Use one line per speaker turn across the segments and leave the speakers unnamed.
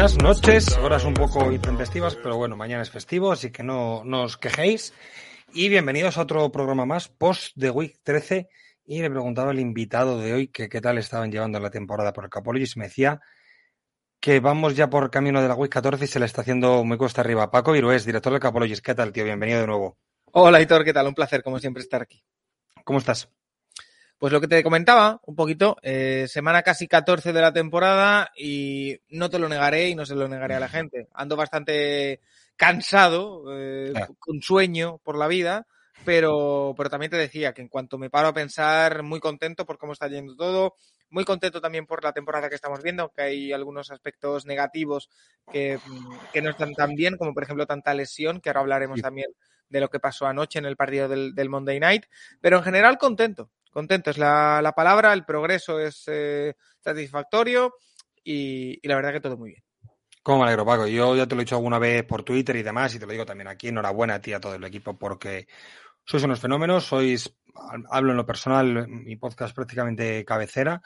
Buenas noches, horas un poco intempestivas, pero bueno, mañana es festivo, así que no, no os quejéis. Y bienvenidos a otro programa más, post de Week 13. Y le preguntaba al invitado de hoy que qué tal estaban llevando la temporada por el Capologis. Me decía que vamos ya por camino de la Week 14 y se le está haciendo muy cuesta arriba. Paco Irués, director del Capologis. ¿Qué tal, tío? Bienvenido de nuevo.
Hola, Hitor, ¿qué tal? Un placer, como siempre, estar aquí.
¿Cómo estás?
Pues lo que te comentaba un poquito, eh, semana casi 14 de la temporada y no te lo negaré y no se lo negaré a la gente. Ando bastante cansado, eh,
Claro.
con sueño por la vida, pero, pero también te decía que en cuanto me paro a pensar, muy contento por cómo está yendo todo, muy contento también por la temporada que estamos viendo, que hay algunos aspectos negativos que, mm, que no están tan bien, como por ejemplo tanta lesión, que ahora hablaremos
Sí.
también de lo que pasó anoche en el partido del, del Monday Night, pero en general contento, contento es la, la palabra, el progreso es eh, satisfactorio y, y la verdad que todo muy bien.
¿Cómo me alegro, Paco? Yo ya te lo he dicho alguna vez por Twitter y demás, y te lo digo también aquí. Enhorabuena a ti a todo el equipo, porque sois unos fenómenos, sois, hablo en lo personal, mi podcast prácticamente cabecera.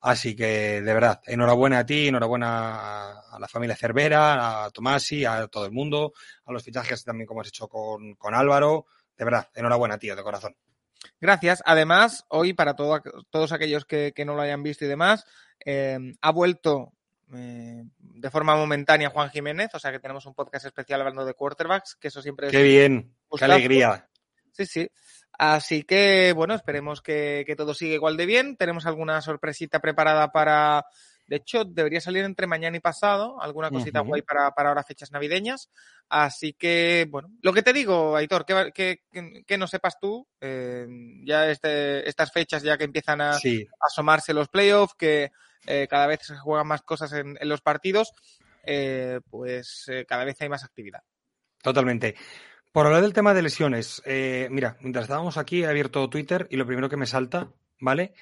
Así que, de verdad, enhorabuena a ti, enhorabuena a, a la familia Cervera, a Tomasi, a todo el mundo, a los fichajes también como has hecho con, con Álvaro. De verdad, enhorabuena, tío, de corazón.
Gracias. Además, hoy, para todo- todos aquellos que, que no lo hayan visto y demás, eh, ha vuelto eh, de forma momentánea Juan Jiménez, o sea que tenemos un podcast especial hablando de quarterbacks, que eso siempre es
Qué bien, qué alegría.
Sí, sí. Así que, bueno, esperemos que, que todo siga igual de bien. Tenemos alguna sorpresita preparada para. De hecho, debería salir entre mañana y pasado, alguna cosita guay para, para ahora fechas navideñas. Así que, bueno, lo que te digo, Aitor, que, que, que- que no sepas tú, eh, ya este, estas fechas ya que empiezan a,
Sí,
asomarse los playoffs, que eh, cada vez se juegan más cosas en, en los partidos, eh, pues cada vez hay más actividad.
Totalmente. Por hablar del tema de lesiones, mira, mientras estábamos aquí he abierto Twitter y lo primero que me salta, ¿vale?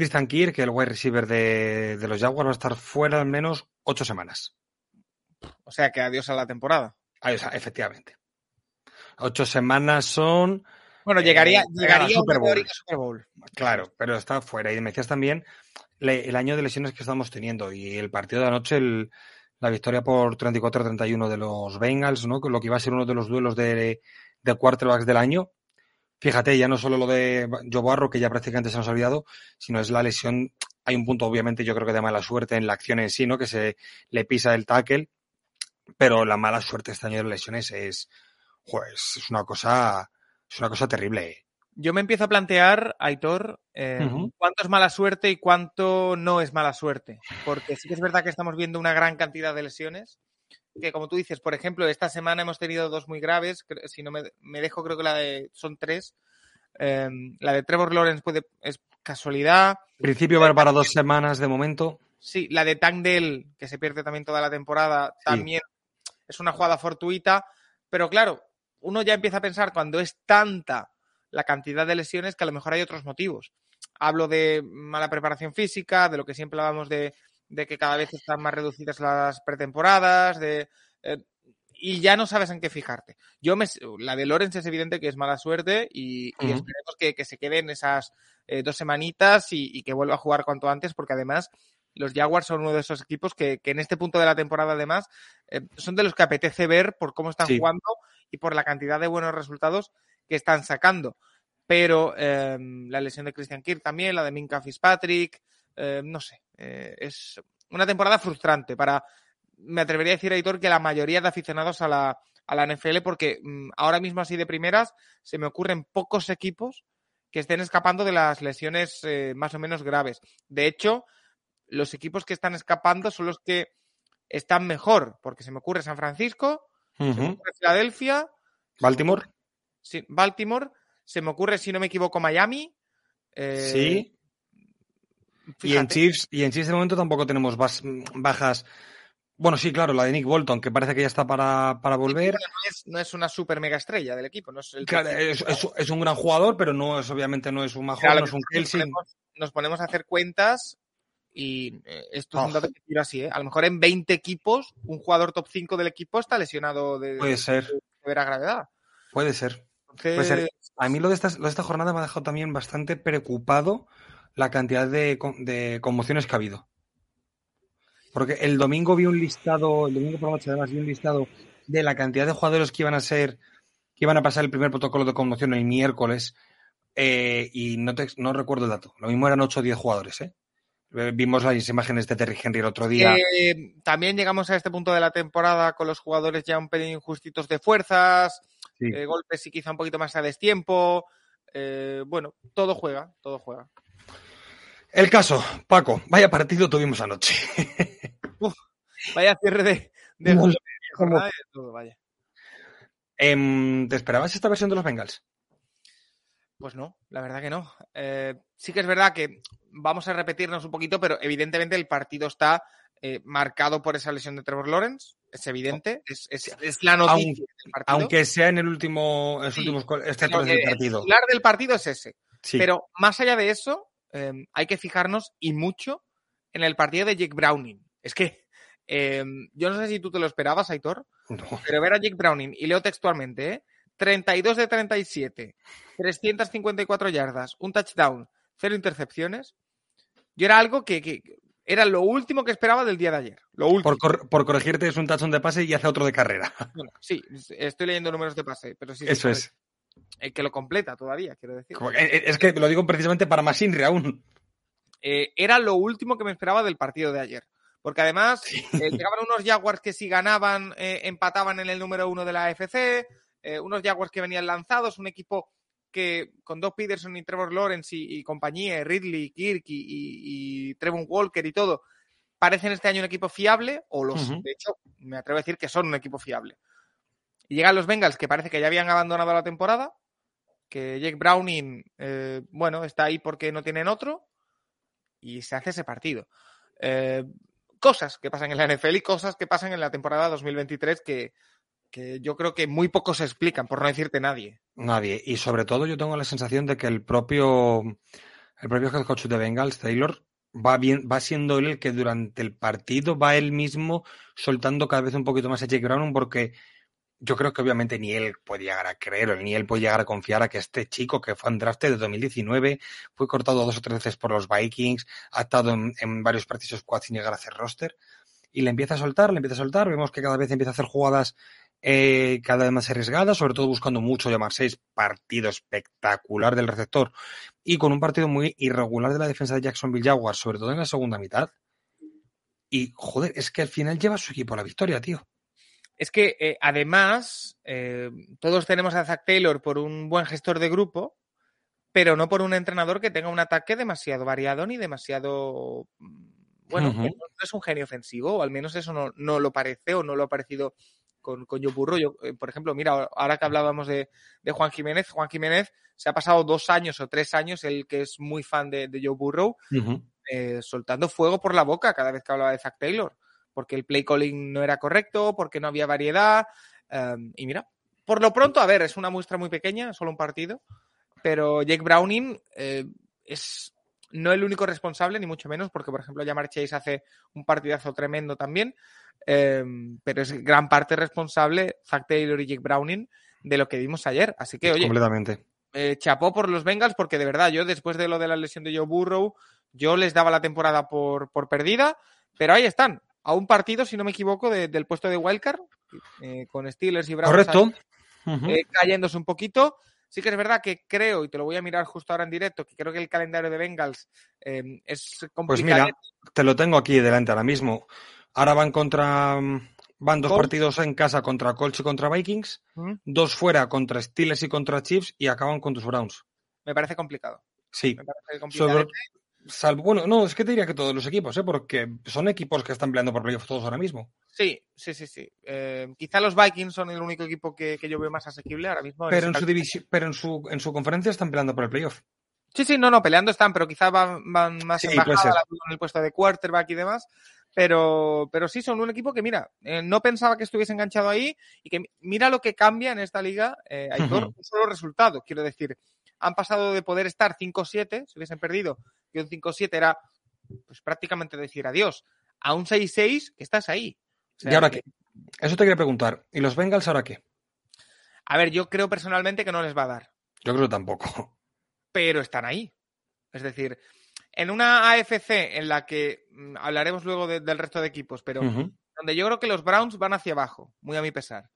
Christian Kirk, el wide receiver de, de los Jaguars, va a estar fuera al menos ocho semanas.
O sea que adiós a la temporada.
Sea, efectivamente. Ocho semanas son,
Bueno,
Eh,
llegaría,
llegar a
llegaría a
Super Bowl.
Super Bowl.
claro, pero está fuera. Y me decías también le- el año de lesiones que estamos teniendo y el partido de anoche, el- la victoria por 34-31 de los Bengals, ¿no? Lo que iba a ser uno de los duelos de, de quarterbacks del año. Fíjate, ya no solo lo de Joe Barro, que ya prácticamente se nos ha olvidado, sino es la lesión. Hay un punto, obviamente, yo creo que de mala suerte en la acción en sí, ¿no? Que se le pisa el tackle, pero la mala suerte este año de lesiones es, pues, es una cosa, es una cosa terrible.
Yo me empiezo a plantear, Aitor, eh, cuánto es mala suerte y cuánto no es mala suerte. Porque sí que es verdad que estamos viendo una gran cantidad de lesiones. Que como tú dices, por ejemplo, esta semana hemos tenido dos muy graves. Si no me, me dejo, creo que la de. son tres. Eh, la de Trevor Lawrence puede, es casualidad.
En principio va para dos semanas de momento.
Sí, la de Tangdell, que se pierde también toda la temporada,
Sí.
también es una jugada fortuita. Pero claro, uno ya empieza a pensar cuando es tanta la cantidad de lesiones que a lo mejor hay otros motivos. Hablo de mala preparación física, de lo que siempre hablamos de, de que cada vez están más reducidas las pretemporadas, de eh, y ya no sabes en qué fijarte. Yo me, la de Lorenz es evidente que es mala suerte y, esperemos que, que se queden esas eh, dos semanitas y, y que vuelva a jugar cuanto antes, porque además los Jaguars son uno de esos equipos que, que en este punto de la temporada, además, eh, son de los que apetece ver por cómo están
Sí.
jugando y por la cantidad de buenos resultados que están sacando. Pero eh, la lesión de Christian Kirk también, la de Minka Fitzpatrick, eh, no sé, eh, es una temporada frustrante para, me atrevería a decir, Aitor, que la mayoría de aficionados a la, a la NFL, porque mm, ahora mismo así de primeras se me ocurren pocos equipos que estén escapando de las lesiones eh, más o menos graves. De hecho, los equipos que están escapando son los que están mejor, porque se me ocurre San Francisco, se me
Ujú.
ocurre Filadelfia,
Baltimore.
sí, Baltimore, se me ocurre, si no me equivoco, Miami. eh,
Sí. Y en. Chiefs, y en Chiefs de momento tampoco tenemos bajas Bueno, sí, claro, la de Nick Bolton, que parece que ya está para, para volver.
No es, no es una super mega estrella del equipo. No es, el
Claro, es, un gran jugador, pero no es, obviamente no es un
Claro,
no es un
nos
Kelsey.
ponemos, nos ponemos a hacer cuentas y eh, esto es un dato que tiro así, ¿eh? A lo mejor en 20 equipos, un jugador top 5 del equipo está lesionado de,
Puede ser,
de severa gravedad.
puede ser.
Entonces,
Puede ser. A mí lo de, estas, lo de esta jornada me ha dejado también bastante preocupado la cantidad de, de conmociones que ha habido. Porque el domingo vi un listado, el domingo por la noche además vi un listado de la cantidad de jugadores que iban a ser, que iban a pasar el primer protocolo de conmoción el miércoles eh, y no, te- no recuerdo el dato. Lo mismo eran 8 o 10 jugadores, ¿eh? Eh, Vimos las imágenes de Terry Henry el otro día.
eh, también llegamos a este punto de la temporada con los jugadores ya un pelín justitos de fuerzas,
Sí.
golpes y quizá un poquito más a destiempo. bueno, todo juega, todo juega.
El caso, Paco, vaya partido tuvimos anoche.
Vaya cierre de, de
No sé
de jornada y de todo, vaya.
Em, ¿Te esperabas esta versión de los Bengals?
Pues no, la verdad que no. Eh, sí que es verdad que vamos a repetirnos un poquito, pero evidentemente el partido está eh, marcado por esa lesión de Trevor Lawrence. Es evidente, es, es- es la noticia del partido.
Aunque sea en el último, en los
Sí,
últimos
que
del
el
partido.
titular del partido es ese.
Sí.
Pero más allá de eso, eh, hay que fijarnos y mucho en el partido de Jake Browning. Es que eh, yo no sé si tú te lo esperabas, Aitor,
No.
pero ver a Jake Browning, y leo textualmente, ¿eh? 32 de 37, 354 yardas, un touchdown, cero intercepciones. Yo era algo que, que era lo último que esperaba del día de ayer. Lo último.
Por, cor- por corregirte, es un touchdown de pase y hace otro de carrera.
Bueno, sí, estoy leyendo números de pase, pero sí.
Eso es.
El que lo completa todavía, quiero decir.
Eh, Es que lo digo precisamente para más Inri aún.
eh, era lo último que me esperaba del partido de ayer. Porque además eh, llegaban unos Jaguars que si ganaban, eh, empataban en el número uno de la AFC, unos Jaguars que venían lanzados, un equipo que con Doug Peterson y Trevor Lawrence y, y compañía, Ridley, Kirk y, y, y Trevor Walker y todo, parecen este año un equipo fiable, o los, de hecho, me atrevo a decir que son un equipo fiable. Llegan los Bengals que parece que ya habían abandonado la temporada, que Jake Browning, eh, bueno, está ahí porque no tienen otro, y se hace ese partido. Eh, cosas que pasan en la NFL y cosas que pasan en la temporada 2023 que, que yo creo que muy pocos se explican, por no decirte nadie.
Nadie. Y sobre todo yo tengo la sensación de que el propio, el propio head coach de Bengals, Taylor, va bien, va siendo él el que durante el partido va él mismo soltando cada vez un poquito más a Jake Browning porque yo creo que obviamente ni él puede llegar a creer, ni él puede llegar a confiar a que este chico que fue en draft de 2019, fue cortado dos o tres veces por los Vikings, ha estado en, varios partidos squad sin llegar a hacer roster, y le empieza a soltar, le empieza a soltar, vemos que cada vez empieza a hacer jugadas eh, cada vez más arriesgadas, sobre todo buscando mucho llamar seis, partido espectacular del receptor, y con un partido muy irregular de la defensa de Jacksonville Jaguars, sobre todo en la segunda mitad. Y joder, es que al final lleva a su equipo a la victoria, tío.
Es que eh, además eh, todos tenemos a Zach Taylor por un buen gestor de grupo, pero no por un entrenador que tenga un ataque demasiado variado ni demasiado mm, bueno, no, es un genio ofensivo, o al menos eso no, no lo parece o no lo ha parecido con, con Joe Burrow. Yo, eh, por ejemplo, mira, ahora que hablábamos de, de Juan Jiménez, Juan Jiménez se ha pasado dos años o tres años, el que es muy fan de, de Joe Burrow, eh, soltando fuego por la boca cada vez que hablaba de Zach Taylor, porque el play calling no era correcto, porque no había variedad. eh, y mira, por lo pronto, a ver, es una muestra muy pequeña, solo un partido, pero Jake Browning eh, es no el único responsable, ni mucho menos, porque, por ejemplo, Jamar Chase hace un partidazo tremendo también, eh, pero es gran parte responsable Zach Taylor y Jake Browning de lo que vimos ayer. Así que, oye,
Completamente.
eh, chapó por los Bengals porque de verdad yo después de lo de la lesión de Joe Burrow yo les daba la temporada por, por perdida, pero ahí están, a un partido, si no me equivoco, de- del puesto de Wildcard, eh, con Steelers y Browns
Correcto.
Eh, cayéndose un poquito. Sí que es verdad que creo, y te lo voy a mirar justo ahora en directo, que creo que el calendario de Bengals eh, es
Pues
complicado.
mira, te lo tengo aquí delante ahora mismo. Ahora van contra. Van dos partidos en casa contra Colts y contra Vikings,
¿Mm?
dos fuera contra Steelers y contra Chiefs y acaban con tus Browns.
Me parece complicado.
Sí.
Me parece complicado.
Sobre, salvo, bueno, no, es que te diría que todos los equipos, ¿eh? porque son equipos que están peleando por playoffs todos ahora mismo.
Sí, sí, sí, sí. Eh, quizá los Vikings son el único equipo que, que yo veo más asequible ahora mismo.
Pero en su división, pero en su, en su conferencia están peleando por el playoff.
Sí, sí, no, no, peleando están, pero quizá van, van más
Sí,
en bajada el puesto de quarterback y demás. Pero, pero sí, son un equipo que, mira, eh, no pensaba que estuviese enganchado ahí y que mira lo que cambia en esta liga, eh, Aitor, un solo resultado. Quiero decir, han pasado de poder estar 5-7, si hubiesen perdido, que un 5-7 era pues prácticamente decir adiós, a un 6-6 que estás ahí. O sea,
¿Y ahora
que-
qué? Eso te quería preguntar. ¿Y los Bengals ahora qué?
A ver, yo creo personalmente que no les va a dar,
Yo creo que tampoco.
pero están ahí. Es decir, en una AFC en la que mm, hablaremos luego de- del resto de equipos, pero donde yo creo que los Browns van hacia abajo, muy a mi pesar.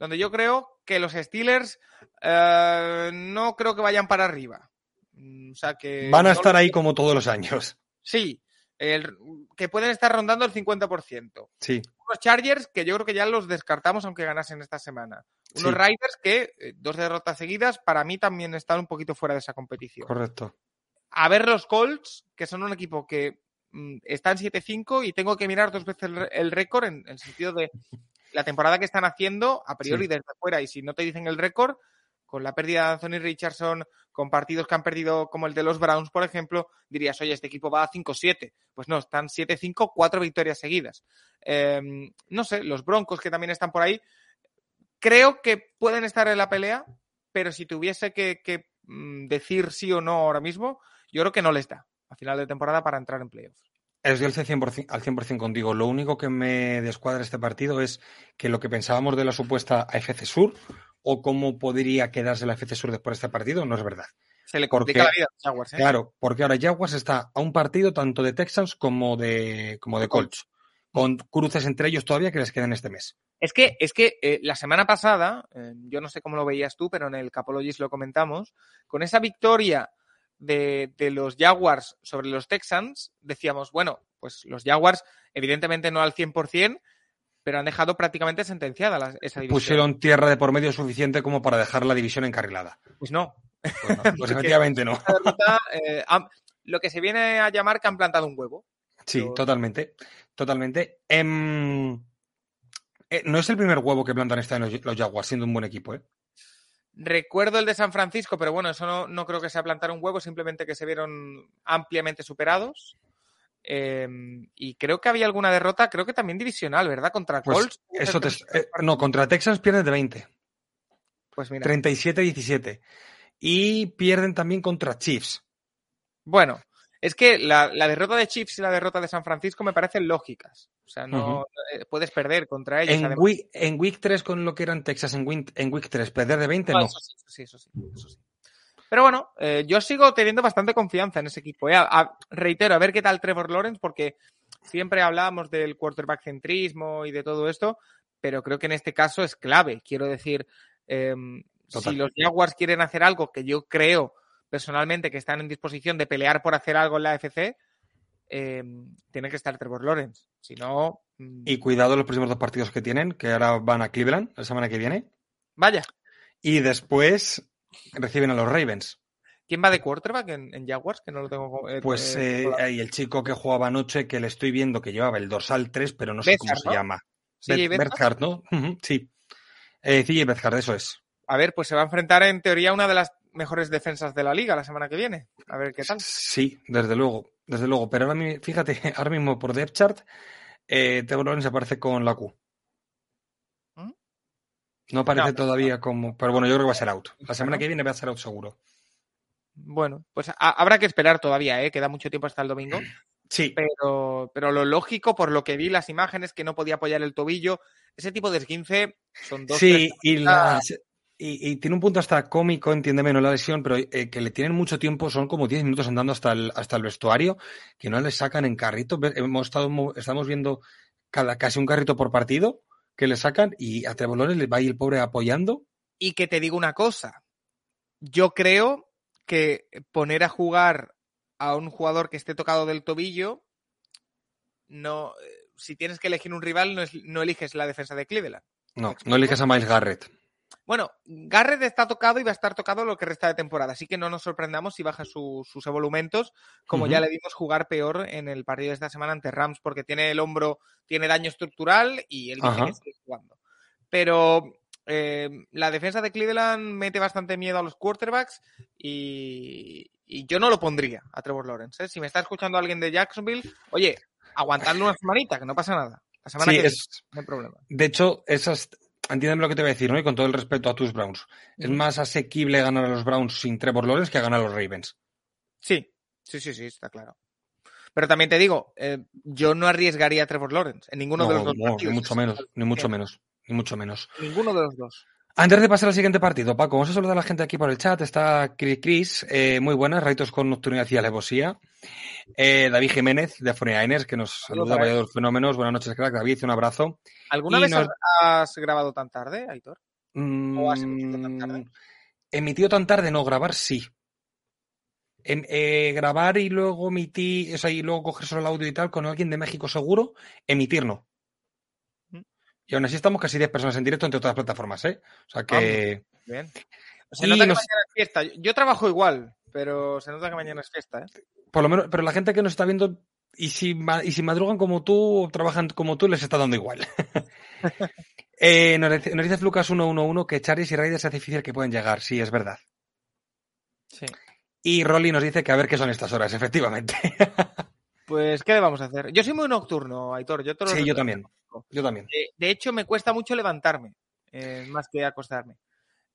Donde yo creo que los Steelers eh, no creo que vayan para arriba. Mm, O sea que.
Van a
no
estar ahí como todos los años.
Sí, el- que pueden estar rondando el 50%.
Sí.
Unos Chargers que yo creo que ya los descartamos aunque ganasen esta semana. Unos
Sí.
Riders que, eh, dos derrotas seguidas, para mí también están un poquito fuera de esa competición.
Correcto.
A ver los Colts, que son un equipo que mm, está en 7-5 y tengo que mirar dos veces el, el récord en el sentido de la temporada que están haciendo a priori
Sí.
desde fuera. Y si no te dicen el récord, con la pérdida de Anthony Richardson, con partidos que han perdido como el de los Browns, por ejemplo, dirías, oye, este equipo va a 5-7. Pues no, están 7-5, cuatro victorias seguidas. Eh, no sé, los Broncos que también están por ahí, creo que pueden estar en la pelea, pero si tuviese que, que, mm, decir sí o no ahora mismo, yo creo que no les da a final de temporada para entrar en playoffs.
Estoy al 100%, al 100 contigo. Lo único que me descuadra este partido es que lo que pensábamos de la supuesta AFC Sur o cómo podría quedarse la AFC Sur después de este partido no es verdad.
Se le
¿Por
complica la vida a Jaguars, ¿eh?
Claro, porque ahora Jaguars está a un partido tanto de Texans como de, como de Colts, con cruces entre ellos todavía que les quedan este mes.
Es que, es que eh, la semana pasada, eh, yo no sé cómo lo veías tú, pero en el Capologist lo comentamos, con esa victoria de, de los Jaguars sobre los Texans, decíamos, bueno, pues los Jaguars, evidentemente no al 100%, pero han dejado prácticamente sentenciada la- esa división.
Pusieron tierra de por medio suficiente como para dejar la división encarrilada.
Pues no.
Pues, no, pues efectivamente no.
Derrota, eh, lo que se viene a llamar que han plantado un huevo.
Sí,
Pero-
totalmente. Totalmente. Em, eh, no es el primer huevo que plantan este año los, los Jaguars, siendo un buen equipo, ¿eh?
Recuerdo el de San Francisco, pero bueno, eso no, no creo que sea plantar un huevo, simplemente que se vieron ampliamente superados. Eh, y creo que había alguna derrota, creo que también divisional, ¿verdad? Contra
Pues
Colts.
eso te, eh, no, contra Texans pierden de 20,
Pues mira.
37-17. Y pierden también contra Chiefs.
Bueno, es que la, la derrota de Chiefs y la derrota de San Francisco me parecen lógicas. O sea, no eh, puedes perder contra ellos.
En week, en week 3 con lo que eran Texas, en week, en week 3 perder de 20,
No,
no.
Eso sí, eso sí, eso sí, eso sí. Pero bueno, eh, yo sigo teniendo bastante confianza en ese equipo. ¿eh? A- a- reitero, a ver qué tal Trevor Lawrence, porque siempre hablamos del quarterback centrismo y de todo esto, pero creo que en este caso es clave. Quiero decir, eh,
Total.
si los Jaguars quieren hacer algo que yo creo personalmente que están en disposición de pelear por hacer algo en la FC, eh, tiene que estar Trevor Lawrence. Si no, mm,
Y cuidado los próximos dos partidos que tienen, que ahora van a Cleveland la semana que viene.
vaya,
Y después reciben a los Ravens.
¿quién va de quarterback en, en Jaguars? Que no lo tengo. eh,
Pues
eh,
eh, el chico que jugaba anoche, que le estoy viendo que llevaba el dorsal 3, pero no sé cómo se llama.
Beathard.
Beathard, ¿no? Sí. Eh, Beathard, eso es.
A ver, pues se va a enfrentar en teoría una de las mejores defensas de la liga la semana que viene. A ver qué tal.
Sí, desde luego, desde luego. Pero ahora mi- fíjate, ahora mismo por depth chart, eh, Trevor Lawrence aparece con la Q.
¿Mm?
No aparece
No,
todavía como. Pero bueno, yo creo que va a ser out. La semana que viene va a ser out seguro.
Bueno, pues habrá que esperar todavía, ¿eh? Queda mucho tiempo hasta el domingo.
Sí,
Pero, pero lo lógico, por lo que vi las imágenes, que no podía apoyar el tobillo, ese tipo de esguince son dos.
sí, y,
semanas.
Y, y tiene un punto hasta cómico, entiéndeme, no la lesión, pero eh, que le tienen mucho tiempo, son como 10 minutos andando hasta el, hasta el vestuario, que no le sacan en carrito. Hemos estado, mo- estamos viendo cada, casi un carrito por partido que le sacan y a Lawrence le va ahí el pobre apoyando.
Y que te digo una cosa. Yo creo que poner a jugar a un jugador que esté tocado del tobillo, no. eh, Si tienes que elegir un rival, no, es- no eliges la defensa de Cleveland.
No, no eliges a Miles Garrett.
Bueno, Garrett está tocado y va a estar tocado lo que resta de temporada, así que no nos sorprendamos si baja su- sus evolumentos, como ya le vimos jugar peor en el partido de esta semana ante Rams, porque tiene el hombro, tiene daño estructural y él dice
Ajá.
que sigue jugando. Pero eh, la defensa de Cleveland mete bastante miedo a los quarterbacks y, y yo no lo pondría a Trevor Lawrence. ¿eh? Si me está escuchando alguien de Jacksonville, oye, aguantarle una semanita, que no pasa nada. La semana
Sí,
que
es-
viene, no hay problema.
De hecho, esas. Entiéndeme lo que te voy a decir, ¿no? Y con todo el respeto a tus Browns. Es más asequible ganar a los Browns sin Trevor Lawrence que ganar a los Ravens.
Sí, sí, sí, sí, está claro. Pero también te digo, eh, yo no arriesgaría a Trevor Lawrence en ninguno de los dos
no, ni mucho menos, ni mucho menos, ni mucho menos.
Ninguno de los dos.
Antes de pasar al siguiente partido, Paco, vamos a saludar a la gente aquí por el chat. Está Chris, Chris eh, muy buenas, Raitos con Nocturnidad y Alevosía. Eh, David Jiménez de Foreigners, que nos saluda, dos fenómenos. Buenas noches, crack. David, un abrazo.
¿Alguna
Y
vez
nos-
has, grabado tan tarde, Aitor? ¿O has emitido tan tarde?
Mm, Emitido tan tarde, no, grabar sí. Eh, grabar y luego emitir, o sea, y luego coger solo el audio y tal con alguien de México seguro, emitir no. Y aún así estamos casi 10 personas en directo entre todas las plataformas, ¿eh? O sea que...
Bien. Se nota que
nos-
mañana es fiesta. Yo, trabajo igual, pero se nota que mañana es fiesta, ¿eh?
Por lo menos, pero la gente que nos está viendo, y si, y si madrugan como tú o trabajan como tú, les está dando igual. eh, nos, dice, nos dice Flucas 111 que Charis y Raiders es difícil que pueden llegar. Sí, es verdad.
Sí.
Y Rolly nos dice que a ver qué son estas horas, efectivamente.
Pues, ¿qué le vamos a hacer? Yo soy muy nocturno, Aitor. Yo te lo
sí, yo también. Yo también.
Eh, de hecho, me cuesta mucho levantarme, eh, más que acostarme.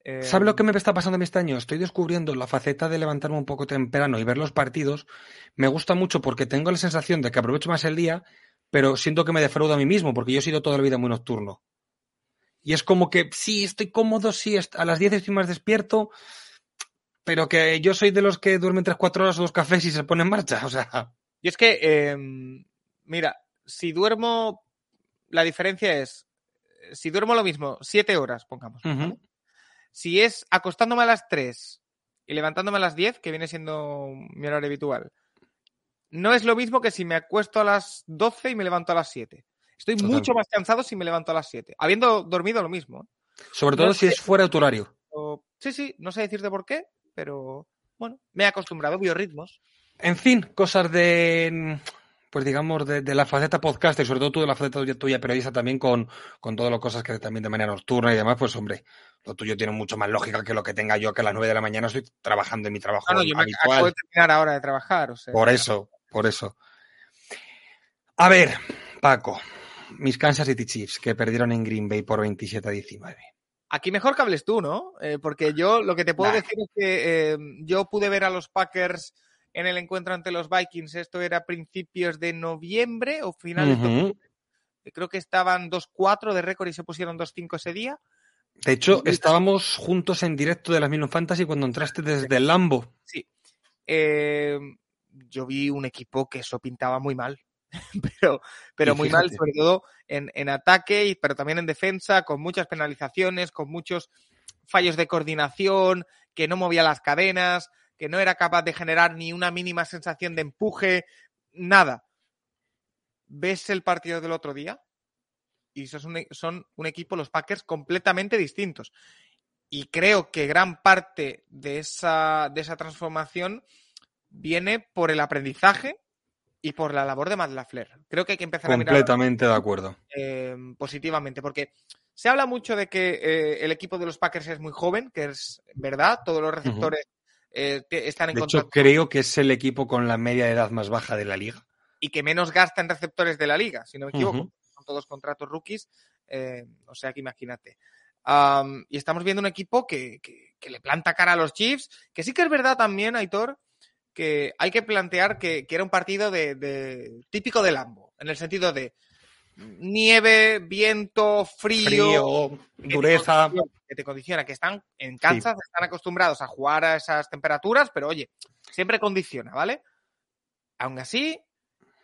Eh,
¿Sabes lo que me está pasando a mí este año? Estoy descubriendo la faceta de levantarme un poco temprano y ver los partidos. Me gusta mucho porque tengo la sensación de que aprovecho más el día, pero siento que me defraudo a mí mismo porque yo he sido toda la vida muy nocturno. Y es como que sí, estoy cómodo, sí, a las 10 estoy más despierto, pero que yo soy de los que duermen 3-4 horas o dos cafés y se pone en marcha. O sea,
Yo es que, eh, mira, si duermo, la diferencia es, si duermo lo mismo, siete horas, pongamos. Si es acostándome a las 3 y levantándome a las 10, que viene siendo mi horario habitual, no es lo mismo que si me acuesto a las 12 y me levanto a las 7. Estoy
Total.
mucho más cansado si me levanto a las 7, habiendo dormido lo mismo.
sobre todo
No
si
sé.
es fuera de tu horario.
O- sí, sí, no sé decirte por qué, pero bueno, me he acostumbrado, biorritmos.
En fin, cosas de, pues digamos, de, de la faceta podcast y sobre todo tú de la faceta tuya, tuya periodista también con, con todas las cosas que también de manera nocturna y demás, pues hombre, lo tuyo tiene mucho más lógica que lo que tenga yo que a las 9 de la mañana estoy trabajando en mi trabajo
no, yo me acabo de terminar ahora de trabajar, o sea.
Por eso, por eso. A ver, Paco, mis Kansas City Chiefs que perdieron en Green Bay por 27 a 19.
Aquí mejor que hables tú, ¿no? Eh, porque yo lo que te puedo
Nah.
decir es que eh, yo pude ver a los Packers en el encuentro ante los Vikings. Esto era a principios de noviembre o finales de octubre. Creo que estaban 2-4 de récord y se pusieron 2-5 ese día.
De hecho, estábamos juntos en directo de las Million Fantasy cuando entraste desde el Lambo.
Sí. Eh, yo vi un equipo que eso pintaba muy mal. pero pero muy mal, sobre todo en, en ataque, y, pero también en defensa, con muchas penalizaciones, con muchos fallos de coordinación, que no movía las cadenas, que no era capaz de generar ni una mínima sensación de empuje, nada. ¿Ves el partido del otro día? Y son, son un equipo, los Packers, completamente distintos. Y creo que gran parte de esa, de esa transformación viene por el aprendizaje y por la labor de Matt LaFleur. Creo que hay que empezar a mirar
Completamente de acuerdo.
eh, positivamente, porque se habla mucho de que eh, el equipo de los Packers es muy joven, que es verdad, todos los receptores eh, están en
De hecho,
contacto
creo que es el equipo con la media de edad más baja de la liga.
y que menos gasta en receptores de la liga, si no me equivoco. Son todos contratos rookies, eh, o sea que imagínate. Y estamos viendo un equipo que, que- que le planta cara a los Chiefs, que sí que es verdad también, Aitor, que hay que plantear que, que era un partido de, de- típico de Lambo, en el sentido de nieve, viento, frío,
Frío,
que te
dureza.
que te condiciona, que están en Kansas, están acostumbrados a jugar a esas temperaturas, pero oye, siempre condiciona, ¿vale? Aún así,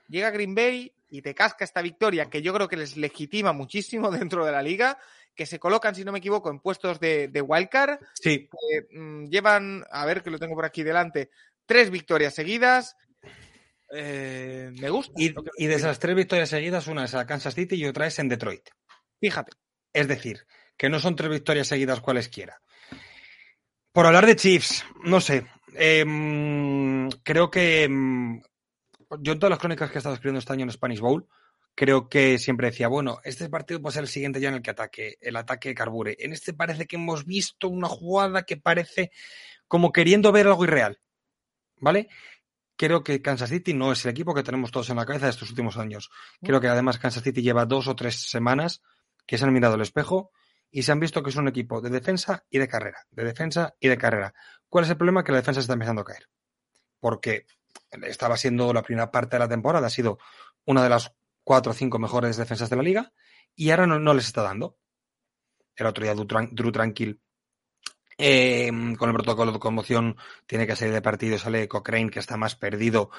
llega Green Bay y te casca esta victoria que yo creo que les legitima muchísimo dentro de la liga, que se colocan, si no me equivoco, en puestos de, de wildcard,
Sí,
que mm, llevan, a ver que lo tengo por aquí delante, tres victorias seguidas. Eh, me gusta.
y, de esas tres victorias seguidas, una es a Kansas City y otra es en Detroit.
Fíjate.
Es decir, que no son tres victorias seguidas cualesquiera. Por hablar de Chiefs, no sé. em, creo que em, yo en todas las crónicas que he estado escribiendo este año en Spanish Bowl, creo que siempre decía, bueno, este partido puede ser el siguiente ya en el que ataque, el ataque carbure. En este parece que hemos visto una jugada que parece como queriendo ver algo irreal. ¿Vale? Creo que Kansas City no es el equipo que tenemos todos en la cabeza de estos últimos años. Creo que además Kansas City lleva dos o tres semanas que se han mirado al espejo y se han visto que es un equipo de defensa y de carrera, de defensa y de carrera. ¿Cuál es el problema? Que la defensa está empezando a caer. Porque estaba siendo la primera parte de la temporada, ha sido una de las cuatro o cinco mejores defensas de la liga y ahora no, les está dando. El otro día Drew, Tranquil eh, con el protocolo de conmoción tiene que salir de partido, sale Cochrane que está más perdido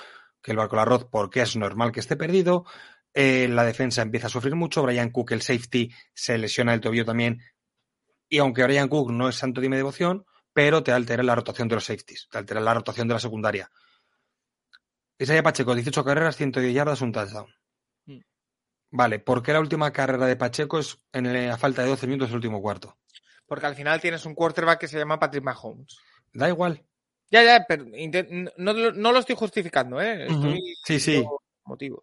que el barco la arroz porque es normal que esté perdido. Eh, la defensa empieza a sufrir mucho. Brian Cook, el safety, se lesiona el tobillo también. Y aunque Brian Cook no es santo de mi devoción, pero te altera la rotación de los safeties, te altera la rotación de la secundaria. Isaiah Pacheco, 18 carreras, 110 yardas, un touchdown. Mm. Vale, ¿por qué la última carrera de Pacheco es en la falta de 12 minutos del último cuarto?
Porque al final tienes un quarterback que se llama Patrick Mahomes.
Da igual.
Ya, ya, pero no, lo estoy justificando, ¿eh? Estoy
sí, sí.
Motivos.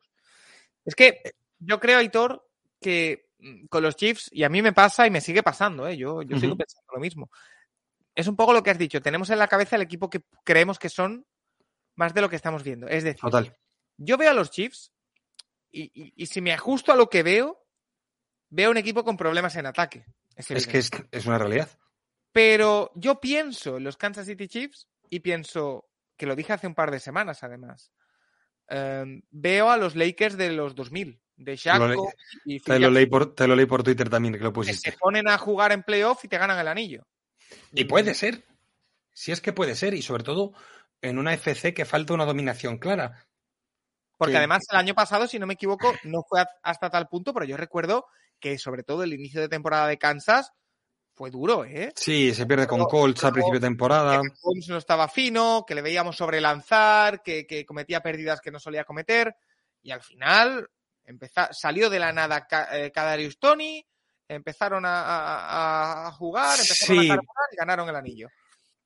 Es que yo creo, Aitor, que mm, con los Chiefs, y a mí me pasa y me sigue pasando, ¿eh? yo, yo sigo pensando lo mismo. Es un poco lo que has dicho, tenemos en la cabeza el equipo que creemos que son más de lo que estamos viendo. Es decir, yo veo a los Chiefs y, si me ajusto a lo que veo, veo un equipo con problemas en ataque.
Es, que es, una realidad.
Pero yo pienso en los Kansas City Chiefs y pienso, que lo dije hace un par de semanas además, em, veo a los Lakers de los 2000, de Shaq
y te lo, leí por, te lo leí por Twitter también, que lo pusiste.
Que se ponen a jugar en playoff y te ganan el anillo.
Y puede ser. Si es que puede ser. Y sobre todo en una FC que falta una dominación clara.
Porque además el año pasado, si no me equivoco, no fue hasta tal punto, pero yo recuerdo que sobre todo el inicio de temporada de Kansas fue duro, ¿eh?
Sí, se pierde con Colts al principio de temporada.
Que Holmes no estaba fino, que le veíamos sobrelanzar, que, que cometía pérdidas que no solía cometer. Y al final empezó, salió de la nada Kadarius eh, Tony, empezaron a, jugar, empezaron a y ganaron el anillo.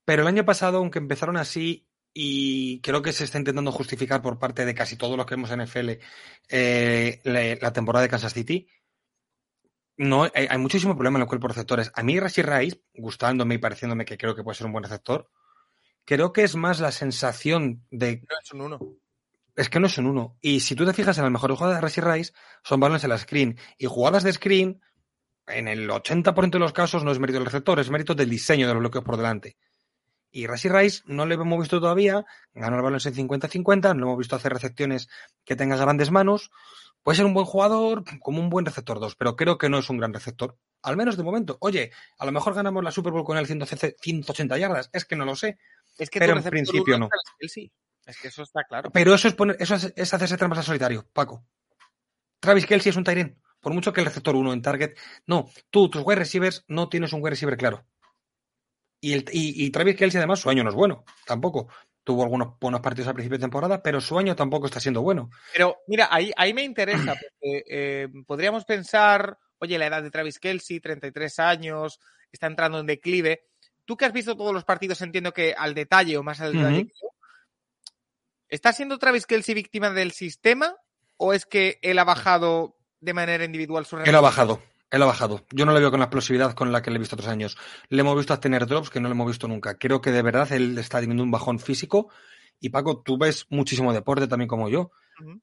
Pero el año pasado, aunque empezaron así, y creo que se está intentando justificar por parte de casi todos los que vemos en NFL eh, la, temporada de Kansas City. No, hay, muchísimo problema en el cuerpo de receptores. A mí, Rashi Rice, gustándome y pareciéndome que creo que puede ser un buen receptor, creo que es más la sensación de.
No es un uno.
Es que no es un uno. Y si tú te fijas en el mejor jugadas de Rashi Rice, son balones en la screen. Y jugadas de screen, en el 80% de los casos, no es mérito del receptor, es mérito del diseño de los bloqueos por delante. Y Rashi Rice no le hemos visto todavía, ganar balones en 50-50, no lo hemos visto hacer recepciones que tenga grandes manos. Puede ser un buen jugador, como un buen receptor 2, pero creo que no es un gran receptor. Al menos de momento. Oye, a lo mejor ganamos la Super Bowl con el 180 yardas, es que no lo sé. Es que pero en principio no.
Es que eso está claro.
Pero eso es, poner, eso es, hacerse trampas al solitario, Paco. Travis Kelsey es un Tyren. Por mucho que el receptor 1 en target. No, tú, tus wide receivers, no tienes un wide receiver claro. Y, el, y, Travis Kelsey, además, su año no es bueno, tampoco. Tuvo algunos buenos partidos al principio de temporada, pero su año tampoco está siendo bueno.
Pero mira, ahí, ahí me interesa, porque eh, podríamos pensar, oye, la edad de Travis Kelsey, 33 años, está entrando en declive. Tú que has visto todos los partidos, entiendo que al detalle o más al detalle ¿Está siendo Travis Kelsey víctima del sistema o es que él ha bajado de manera individual su
Él ha bajado. Él ha bajado. Yo no le veo con la explosividad con la que le he visto otros años. Le hemos visto a tener drops que no le hemos visto nunca. Creo que de verdad él está teniendo un bajón físico. Y Paco, tú ves muchísimo deporte también como yo.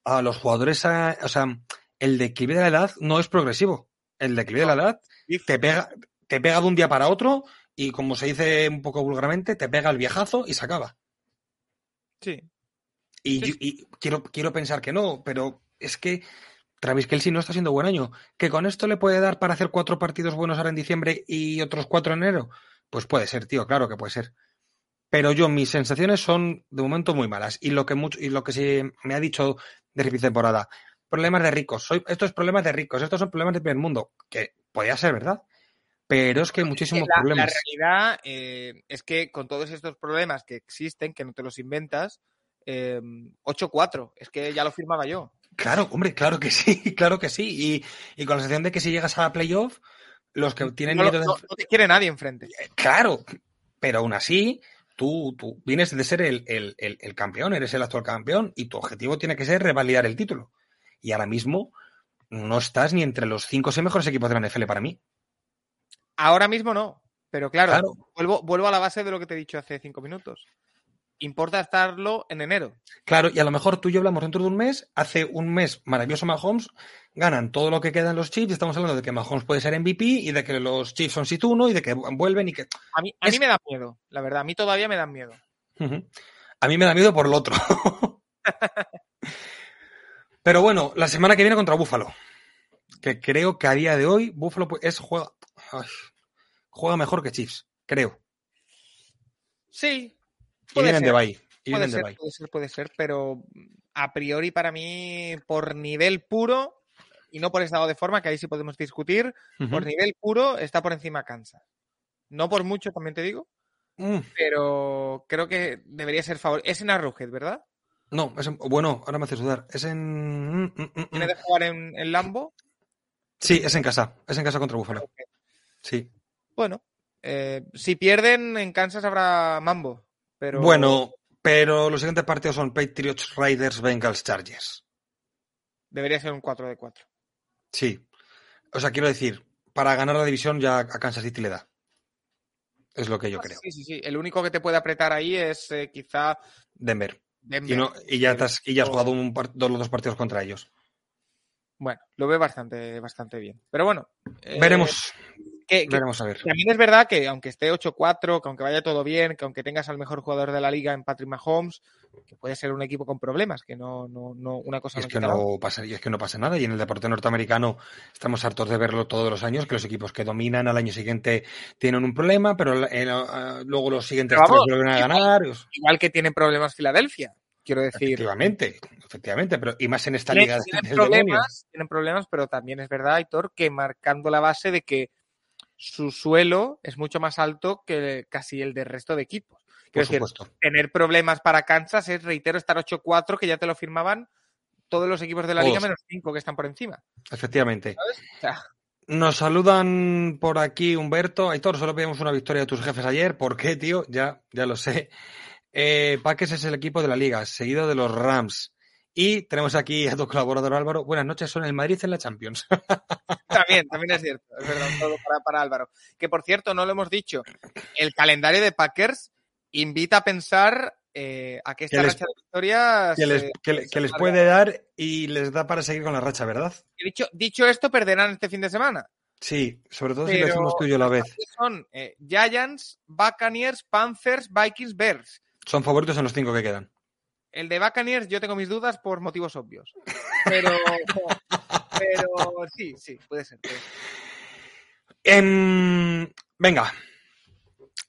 A los jugadores, o sea, el declive de la edad no es progresivo. El declive de la edad te pega, te pega de un día para otro y como se dice un poco vulgarmente, te pega el viejazo y se acaba.
Sí.
Y, y quiero, quiero pensar que no, pero es que Travis Kelsey no está siendo buen año. ¿Que con esto le puede dar para hacer cuatro partidos buenos ahora en diciembre y otros cuatro en enero? Pues puede ser, tío, claro que puede ser. Pero yo, mis sensaciones son de momento muy malas. Y lo que, mucho, y lo que se me ha dicho de temporada, problemas de ricos. Soy, estos problemas de ricos, estos son problemas de primer mundo. Que podría ser verdad. Pero es que hay muchísimos problemas.
La realidad eh, es que con todos estos problemas que existen, que no te los inventas, eh, 8-4. Es que ya lo firmaba yo.
Claro, hombre, claro que sí, claro que sí. Y, con la sensación de que si llegas a la playoff, los que tienen
miedo de... no, te quiere nadie enfrente. Eh,
claro, pero aún así, tú, tú vienes de ser el, campeón, eres el actual campeón, y tu objetivo tiene que ser revalidar el título. Y ahora mismo no estás ni entre los cinco o seis mejores equipos de la NFL para mí.
Ahora mismo no, pero claro, Vuelvo, vuelvo a la base de lo que te he dicho hace cinco minutos. Importa estarlo en enero.
Claro, y a lo mejor tú y yo hablamos dentro de un mes, hace un mes maravilloso Mahomes, ganan todo lo que queda en los Chiefs, y estamos hablando de que Mahomes puede ser MVP y de que los Chiefs son sit uno y de que vuelven y que...
A mí, a
Es-
mí me da miedo, la verdad, a mí todavía me dan miedo.
A mí me da miedo por el otro. Pero bueno, la semana que viene contra Búfalo. Que creo que a día de hoy Búfalo es juega, ay, juega mejor que Chiefs, creo.
Sí,
Y vienen de
ser,
bye. Y
puede ser, puede ser, puede ser, pero a priori para mí, por nivel puro, y no por estado de forma, que ahí sí podemos discutir, por nivel puro está por encima Kansas. No por mucho, también te digo,
Mm,
pero creo que debería ser favor. Es en Arrowhead, ¿verdad?
No, es en- bueno, ahora me hace sudar. Es en. mm, mm, mm.
de jugar en, en Lambo.
Sí, es en casa. Es en casa contra Búfalo. Sí.
Bueno, eh, si pierden en Kansas habrá mambo, pero
Bueno, pero los siguientes partidos son Patriots, Raiders, Bengals, Chargers.
debería ser un 4 de 4.
Sí. O sea, quiero decir, para ganar la división ya a Kansas City le da. Es lo que yo creo.
Sí, sí, sí. El único que te puede apretar ahí es eh, quizá
Denver.
Denver.
Y, no, y ya, te has, y ya has
O-
jugado un par- dos, los dos partidos contra ellos.
Bueno, lo veo bastante, bastante bien. Pero bueno. eh,
veremos,
que- que
veremos a ver.
También es verdad que aunque esté 8-4, que aunque vaya todo bien, que aunque tengas al mejor jugador de la liga en Patrick Mahomes, que puede ser un equipo con problemas, que no, no, no una cosa
Y es
no
que no pasa, y es que no pasa nada. Y en el deporte norteamericano estamos hartos de verlo todos los años, que los equipos que dominan al año siguiente tienen un problema, pero eh, eh, luego los siguientes
vamos,
tres vuelven a ganar.
Igual que tiene problemas Filadelfia, quiero decir.
Efectivamente, efectivamente, pero y más en esta
Tienen,
liga
tienen problemas, tienen problemas, pero también es verdad, Aitor, que marcando la base de que su suelo es mucho más alto que casi el del resto de equipos.
Por
decir,
supuesto.
tener problemas para Kansas es, reitero, estar 8-4, que ya te lo firmaban todos los equipos de la
Todos.
liga menos 5 que están por encima.
Efectivamente. Nos saludan por aquí Humberto. Aitor, solo pedimos una victoria de tus jefes ayer. ¿Por qué, tío? Ya, ya lo sé. Eh, Paques es el equipo de la liga, seguido de los Rams. Y tenemos aquí a tu colaborador Álvaro. Buenas noches, son el Madrid en la Champions.
también, también es cierto, es verdad, todo para, para Álvaro. Que por cierto, no lo hemos dicho, el calendario de Packers invita a pensar eh, a que esta
Que les-
racha de victorias...
que les,
eh,
que les puede dar y les da para seguir con la racha, ¿verdad?
Dicho, dicho esto, perderán este fin de semana.
Sí, sobre todo si lo decimos tú y yo a la vez.
Son eh, Giants, Buccaneers, Panthers, Vikings, Bears.
Son favoritos en los cinco que quedan.
El de Buccaneers yo tengo mis dudas por motivos obvios. Pero, pero sí, sí, puede ser. puede ser.
Em, venga.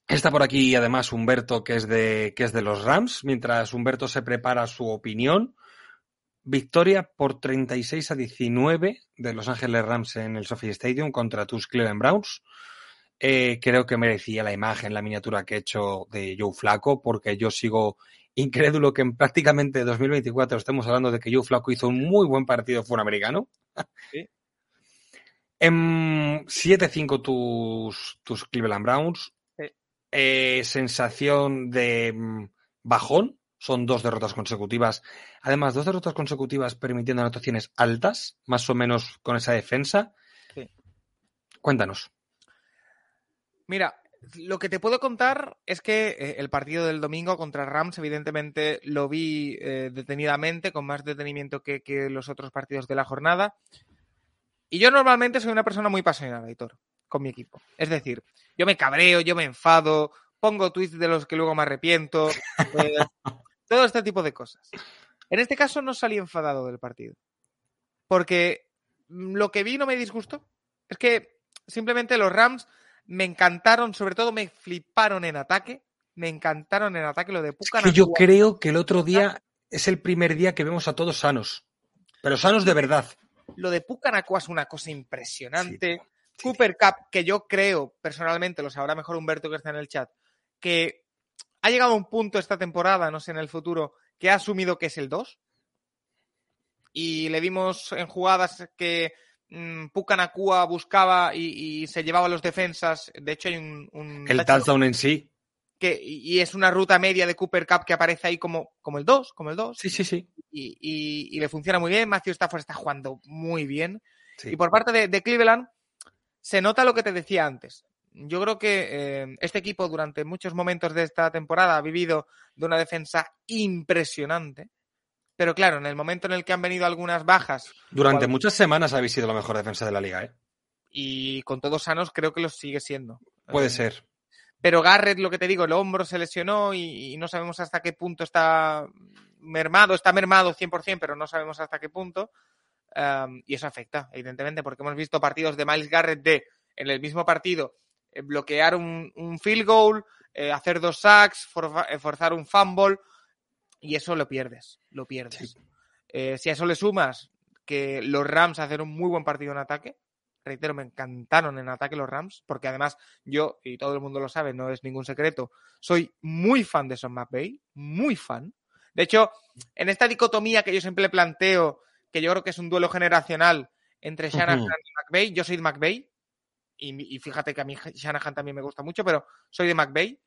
Está por aquí además Humberto, que es, de, que es de los Rams. Mientras Humberto se prepara su opinión, victoria por 36 a 19 de Los Ángeles Rams en el Sophie Stadium contra tus Cleveland Browns. Eh, creo que merecía la imagen, la miniatura que he hecho de Joe Flaco, porque yo sigo incrédulo que en prácticamente 2024 estemos hablando de que Joe Flaco hizo un muy buen partido fue un americano.
Sí.
En 7-5 tus, tus Cleveland Browns.
Sí.
Eh, sensación de mm, bajón. Son dos derrotas consecutivas. Además, dos derrotas consecutivas permitiendo anotaciones altas, más o menos con esa defensa.
Sí.
Cuéntanos.
Mira, lo que te puedo contar es que eh, el partido del domingo contra Rams, evidentemente, lo vi eh, detenidamente, con más detenimiento que, que los otros partidos de la jornada. Y yo normalmente soy una persona muy apasionada, Hitor, con mi equipo. Es decir, yo me cabreo, yo me enfado, pongo tweets de los que luego me arrepiento, eh, todo este tipo de cosas. En este caso no salí enfadado del partido. Porque lo que vi no me disgustó. Es que simplemente los Rams me encantaron, sobre todo me fliparon en ataque. Me encantaron en ataque lo de
Es
Puka
que yo creo que el otro día es el primer día que vemos a todos sanos. Pero sanos de verdad.
Lo de Pucanacua es una cosa impresionante.
Sí,
Cooper Cup, que yo creo, personalmente, lo sabrá mejor Humberto que está en el chat, que ha llegado a un punto esta temporada, no sé, en el futuro, que ha asumido que es el 2. Y le vimos en jugadas que Pucanacua buscaba y, y se llevaba los defensas. De hecho, hay un, un
El
touchdown
en sí.
que, y y es una ruta media de Cooper Cup que aparece ahí como, como el 2, como el 2.
Sí, sí, sí.
y, y- y le funciona muy bien. Matthew Stafford está jugando muy bien.
Sí.
Y por parte de, de Cleveland, se nota lo que te decía antes. Yo creo que eh, este equipo durante muchos momentos de esta temporada ha vivido de una defensa impresionante. Pero claro, en el momento en el que han venido algunas bajas.
Durante muchas semanas habéis sido la mejor defensa de la liga, ¿eh?
Y con todos sanos creo que lo sigue siendo.
Puede
Eh,
ser.
Pero Garrett, lo que te digo, el hombro se lesionó y, y no sabemos hasta qué punto está mermado. Está mermado 100%, pero no sabemos hasta qué punto. Um, y eso afecta, evidentemente, porque hemos visto partidos de Miles Garrett de, en el mismo partido, eh, bloquear un, un field goal, eh, hacer dos sacks, forza- eh, forzar un fumble, y eso lo pierdes, lo pierdes.
Sí.
Eh, si a eso le sumas que los Rams hacen un muy buen partido en ataque, reitero, me encantaron en ataque los Rams, porque además yo, y todo el mundo lo sabe, no es ningún secreto, soy muy fan de Son McVay, muy fan. De hecho, en esta dicotomía que yo siempre planteo, que yo creo que es un duelo generacional entre Shanahan
Ujú.
y McVay, yo soy de McVay, y, y fíjate que a mí Shanahan también me gusta mucho, pero soy de McVay.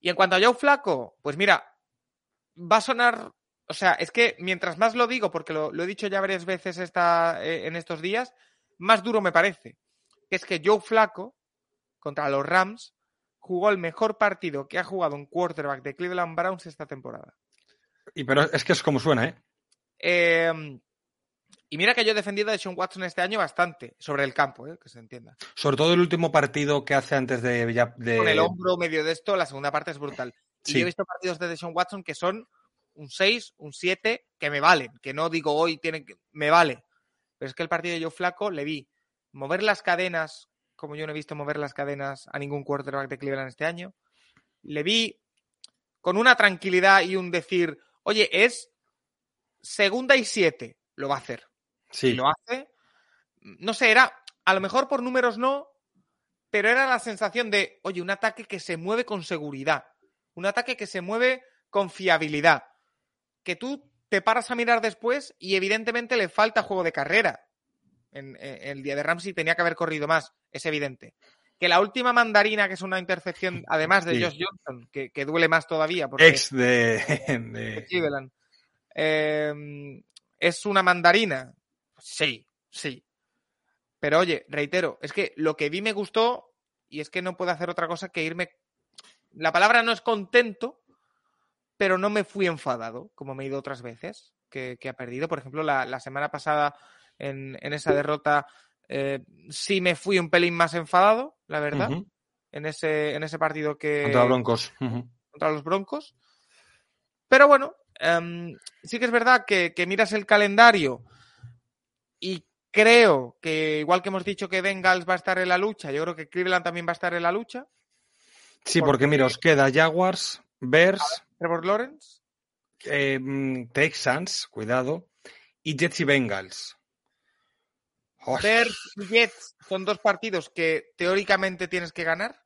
Y en cuanto a Joe Flaco, pues mira, va a sonar, o sea, es que mientras más lo digo, porque lo, lo he dicho ya varias veces esta, eh, en estos días, más duro me parece. Es que Joe Flaco, contra los Rams, jugó el mejor partido que ha jugado un quarterback de Cleveland Browns esta temporada.
Y pero es que es como suena, ¿eh?
Eh, y mira que yo he defendido a Sean Watson este año bastante sobre el campo, eh, que se entienda.
Sobre todo el último partido que hace antes de... de-
Con el hombro medio de esto, la segunda parte es brutal. Y
Sí.
yo he visto partidos de Deshaun Watson que son un 6, un 7, que me valen. Que no digo hoy tiene que. Me vale. Pero es que el partido de Joe Flaco le vi mover las cadenas, como yo no he visto mover las cadenas a ningún quarterback de Cleveland este año. Le vi con una tranquilidad y un decir, oye, es segunda y siete. Lo va a hacer.
Sí,
Y lo hace. No sé, era. A lo mejor por números no, pero era la sensación de, oye, un ataque que se mueve con seguridad. Un ataque que se mueve con fiabilidad. Que tú te paras a mirar después y evidentemente le falta juego de carrera. En, en el día de Ramsey tenía que haber corrido más, es evidente. Que la última mandarina, que es una intercepción, además de
Sí.
Josh Johnson, que, que duele más todavía. Porque
ex de...
de. Eh, ¿Es una mandarina? Sí, sí. Pero oye, reitero, es que lo que vi me gustó y es que no puedo hacer otra cosa que irme. La palabra no es contento, pero no me fui enfadado, como me he ido otras veces que, que ha perdido. Por ejemplo, la, la semana pasada en, en esa derrota eh, sí me fui un pelín más enfadado, la verdad, en, ese, en ese partido que,
Contra Broncos.
Contra los Broncos. Pero bueno, em, sí que es verdad que, que miras el calendario y creo que, igual que hemos dicho que Bengals va a estar en la lucha, yo creo que Cleveland también va a estar en la lucha.
Sí,
Porque-
porque mira, os queda Jaguars, Bears,
Trevor Lawrence.
eh, mm, Texans, cuidado, y Jets y Bengals. Uf,
Bears y Jets son dos partidos que teóricamente tienes que ganar.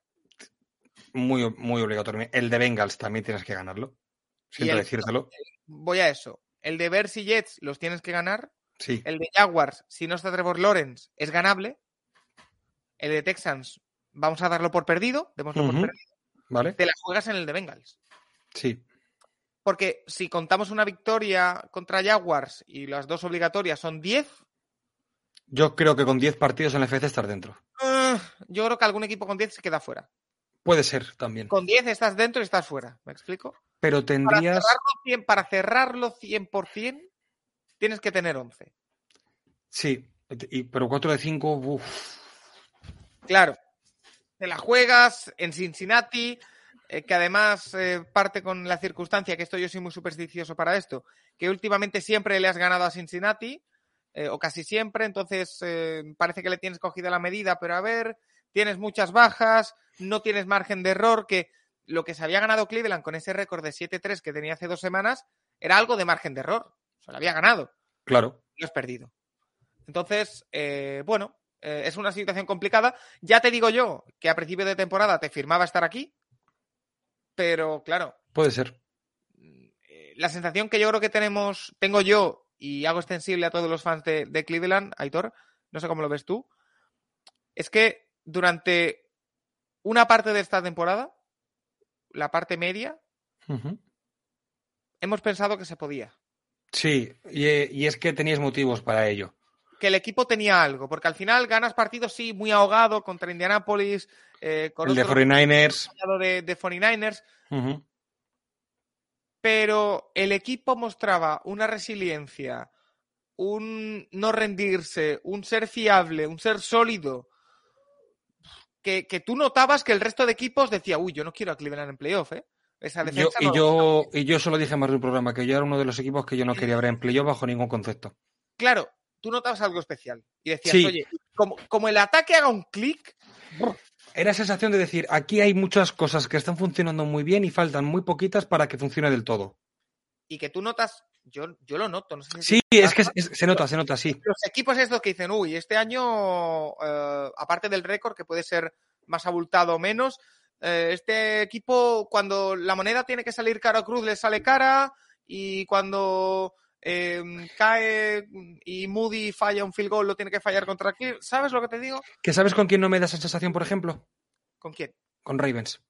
muy, muy obligatorio. El de Bengals también tienes que ganarlo. Siento
el-
decírtelo.
Voy a eso. El de Bears y Jets los tienes que ganar.
Sí,
El de Jaguars, si no está Trevor Lawrence, es ganable. El de Texans, vamos a darlo por perdido. démoslo por perdido.
¿Vale?
Te la juegas en el de Bengals.
Sí.
Porque si contamos una victoria contra Jaguars y las dos obligatorias son 10,
Yo creo que con 10 partidos en la FC estar dentro.
ah, yo creo que algún equipo con 10 se queda fuera.
Puede ser también.
Con 10 estás dentro y estás fuera. ¿Me explico?
Pero
Para
tendrías.
cerrarlo, 100, para cerrarlo 100%, tienes que tener 11.
Sí, y- pero 4 de 5, uff.
Claro. Te la juegas en Cincinnati, eh, que además eh, parte con la circunstancia, que esto yo soy muy supersticioso para esto, que últimamente siempre le has ganado a Cincinnati, eh, o casi siempre, entonces parece que le tienes cogida la medida, pero a ver, tienes muchas bajas, no tienes margen de error, que lo que se había ganado Cleveland con ese récord de 7-3 que tenía hace dos semanas era algo de margen de error. Se lo había ganado
Claro.
lo has perdido. Entonces, eh, bueno, eh, es una situación complicada. Ya te digo yo que a principio de temporada te firmaba estar aquí, pero claro,
Puede ser.
eh, la sensación que yo creo que tenemos, tengo yo y hago extensible a todos los fans de, de Cleveland, Aitor, no sé cómo lo ves tú, es que durante una parte de esta temporada, la parte media, hemos pensado que se podía.
Sí, y, eh, y es que teníais motivos para ello.
Que el equipo tenía algo, porque al final ganas partidos, sí, muy ahogado contra Indianapolis, eh, con
El de
otro
49ers.
de, de 49ers,
Ujú.
pero el equipo mostraba una resiliencia, un no rendirse, un ser fiable, un ser sólido, que, que tú notabas que el resto de equipos decía, uy, yo no quiero a Cleveland en playoff, ¿eh? Esa
Yo, y,
no-
yo, y yo se lo dije más de un programa, que yo era uno de los equipos que yo no quería ver en playoff bajo ningún concepto.
Claro, tú notabas algo especial y decías,
Sí.
oye, como, como el ataque haga un clic,
Era sensación de decir, aquí hay muchas cosas que están funcionando muy bien y faltan muy poquitas para que funcione del todo.
y que tú notas, yo, yo lo noto, no sé si
Sí, es que es- se nota, se nota, sí.
los equipos estos que dicen, uy, este año, eh, aparte del récord, que puede ser más abultado o menos, eh, este equipo, cuando la moneda tiene que salir cara o cruz, le sale cara, y cuando eh, cae y Moody falla un field goal, lo tiene que fallar contra aquí. ¿Sabes lo que te digo?
¿Que sabes con quién no me da esa sensación, por ejemplo?
¿Con quién?
Con Ravens.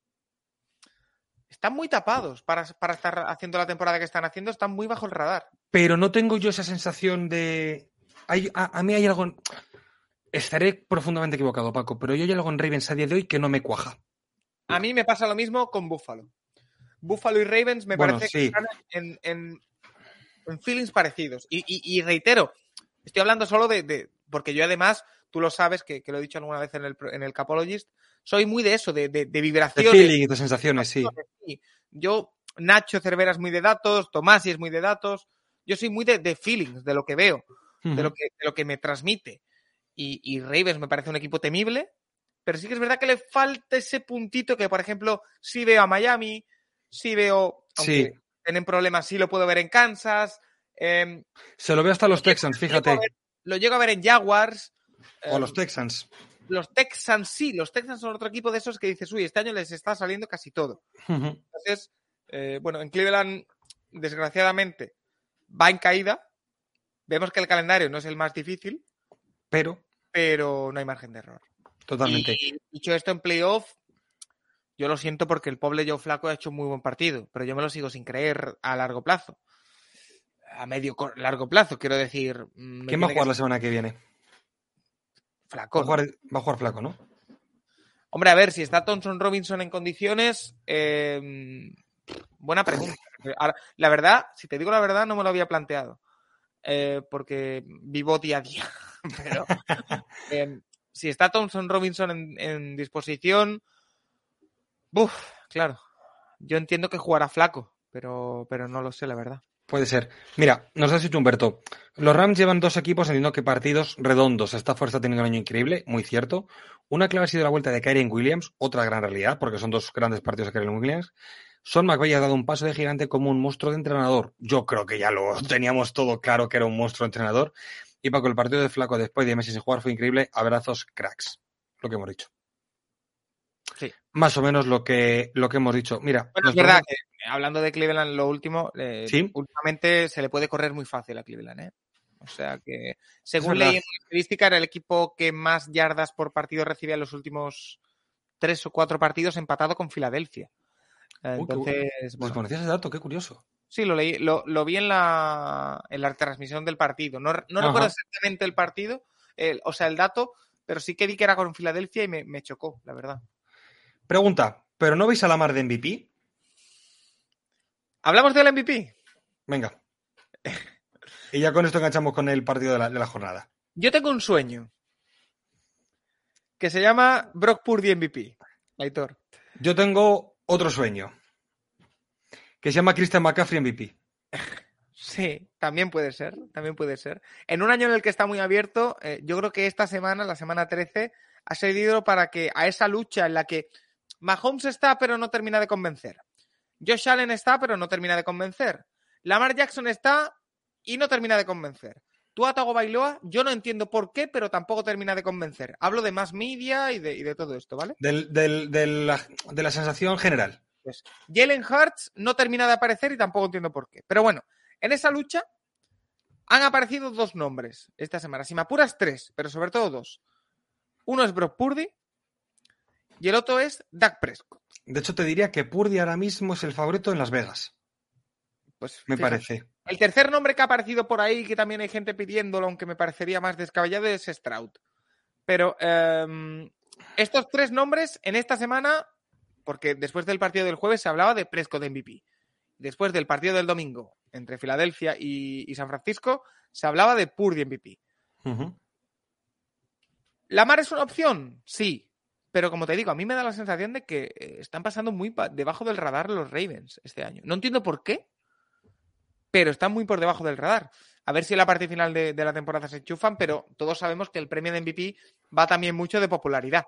Están muy tapados para, para estar haciendo la temporada que están haciendo, están muy bajo el radar.
Pero no tengo yo esa sensación de. Hay, a, a mí hay algo. en- Estaré profundamente equivocado, Paco, pero yo hay algo en Ravens a día de hoy que no me cuaja.
A mí me pasa lo mismo con Buffalo. Buffalo y Ravens me
Bueno,
parece
sí.
que están en, en- en feelings parecidos. Y, y- y reitero, estoy hablando solo de, de- Porque yo además, tú lo sabes, que, que lo he dicho alguna vez en el, en el Capologist, soy muy de eso, de, de, de
De
vibraciones.
feeling, de sensaciones, sí.
Sí. Yo, Nacho Cervera es muy de datos, Tomasi es muy de datos. Yo soy muy de, de feelings, de lo que veo, de, lo que, de lo que me transmite. Y, y Ravens me parece un equipo temible, pero sí que es verdad que le falta ese puntito que, por ejemplo, sí veo a Miami, sí veo, aunque
Sí.
Tienen problemas, sí lo puedo ver en Kansas, em,
Se lo veo hasta los Texans, fíjate.
ver- lo llego a ver en Jaguars.
O
em,
los Texans.
los Texans sí, los Texans son otro equipo de esos que dices, uy, este año les está saliendo casi todo.
Ujú.
Entonces, eh, bueno, en Cleveland, desgraciadamente, va en caída. Vemos que el calendario no es el más difícil,
Pero,
pero no hay margen de error.
totalmente.
Y dicho esto en playoff, yo lo siento porque el pobre Joe Flaco ha hecho un muy buen partido, pero yo me lo sigo sin creer a largo plazo. A medio largo plazo, quiero decir. mm,
¿Quién va a jugar
que-
la semana que viene?
Flaco,
Va a jugar, va a jugar flaco, ¿no?
Hombre, a ver, si está Thompson Robinson en condiciones, eh, buena pregunta. La verdad, si te digo la verdad, no me lo había planteado. eh, porque vivo día a día. Pero eh, si está Thompson Robinson en, en disposición, buf, claro. Yo entiendo que jugará flaco, pero, pero no lo sé, la verdad.
Puede ser. Mira, nos has dicho Humberto. Los Rams llevan dos equipos, entiendo que partidos redondos. Esta fuerza ha tenido un año increíble, muy cierto. Una clave ha sido la vuelta de Kyren Williams, otra gran realidad, porque son dos grandes partidos de Kyren Williams. Son McVay ha dado un paso de gigante como un monstruo de entrenador. Yo creo que ya lo teníamos todo claro que era un monstruo de entrenador. Y Paco, el partido de Flaco después de meses sin jugar fue increíble. Abrazos, cracks. Lo que hemos dicho.
Sí.
Más o menos lo que, lo que hemos dicho. Mira,
Bueno, es verdad que hablando de Cleveland, lo último, eh,
Sí.
últimamente se le puede correr muy fácil a Cleveland, ¿eh? O sea que, según leí en la estadística, era el equipo que más yardas por partido recibía en los últimos tres o cuatro partidos, empatado con Filadelfia. Eh,
Uy,
Entonces, bueno,
Desconocías ese dato, qué curioso.
sí, lo leí, lo, lo vi en la, en la transmisión del partido. No, no recuerdo exactamente el partido, el- o sea, el dato, pero sí que vi que era con Filadelfia y me, me chocó, la verdad.
Pregunta, ¿pero no veis a la mar de MVP?
¿Hablamos del MVP?
Venga. Y ya con esto enganchamos con el partido de la, de la jornada.
Yo tengo un sueño que se llama Brock Purdy MVP. Aitor.
Yo tengo otro sueño. Que se llama Christian McCaffrey MVP.
Sí, también puede ser, también puede ser. En un año en el que está muy abierto, eh, yo creo que esta semana, la semana 13, ha servido para que a esa lucha en la que Mahomes está pero no termina de convencer. Josh Allen está pero no termina de convencer. Lamar Jackson está y no termina de convencer. Tua Tagovailoa, yo no entiendo por qué, pero tampoco termina de convencer. Hablo de más media y de, y de todo esto, ¿vale?
Del- del- de, la, de la sensación general.
Jalen Hurts no termina de aparecer y tampoco entiendo por qué. Pero bueno, en esa lucha han aparecido dos nombres esta semana. Si me apuras, tres, pero sobre todo dos. Uno es Brock Purdy y el otro es Dak Prescott.
De hecho, te diría que Purdy ahora mismo es el favorito en Las Vegas.
Pues
Me
fíjate,
parece.
El tercer nombre que ha aparecido por ahí, que también hay gente pidiéndolo, aunque me parecería más descabellado, es Stroud. Pero em, estos tres nombres en esta semana, porque después del partido del jueves se hablaba de Prescott de MVP. Después del partido del domingo entre Filadelfia y, y San Francisco, se hablaba de Purdy MVP.
Ujú.
¿Lamar es una opción? Sí. Pero como te digo, a mí me da la sensación de que eh, están pasando muy debajo del radar los Ravens este año. No entiendo por qué, pero están muy por debajo del radar. A ver si en la parte final de, de la temporada se enchufan, pero todos sabemos que el premio de MVP va también mucho de popularidad.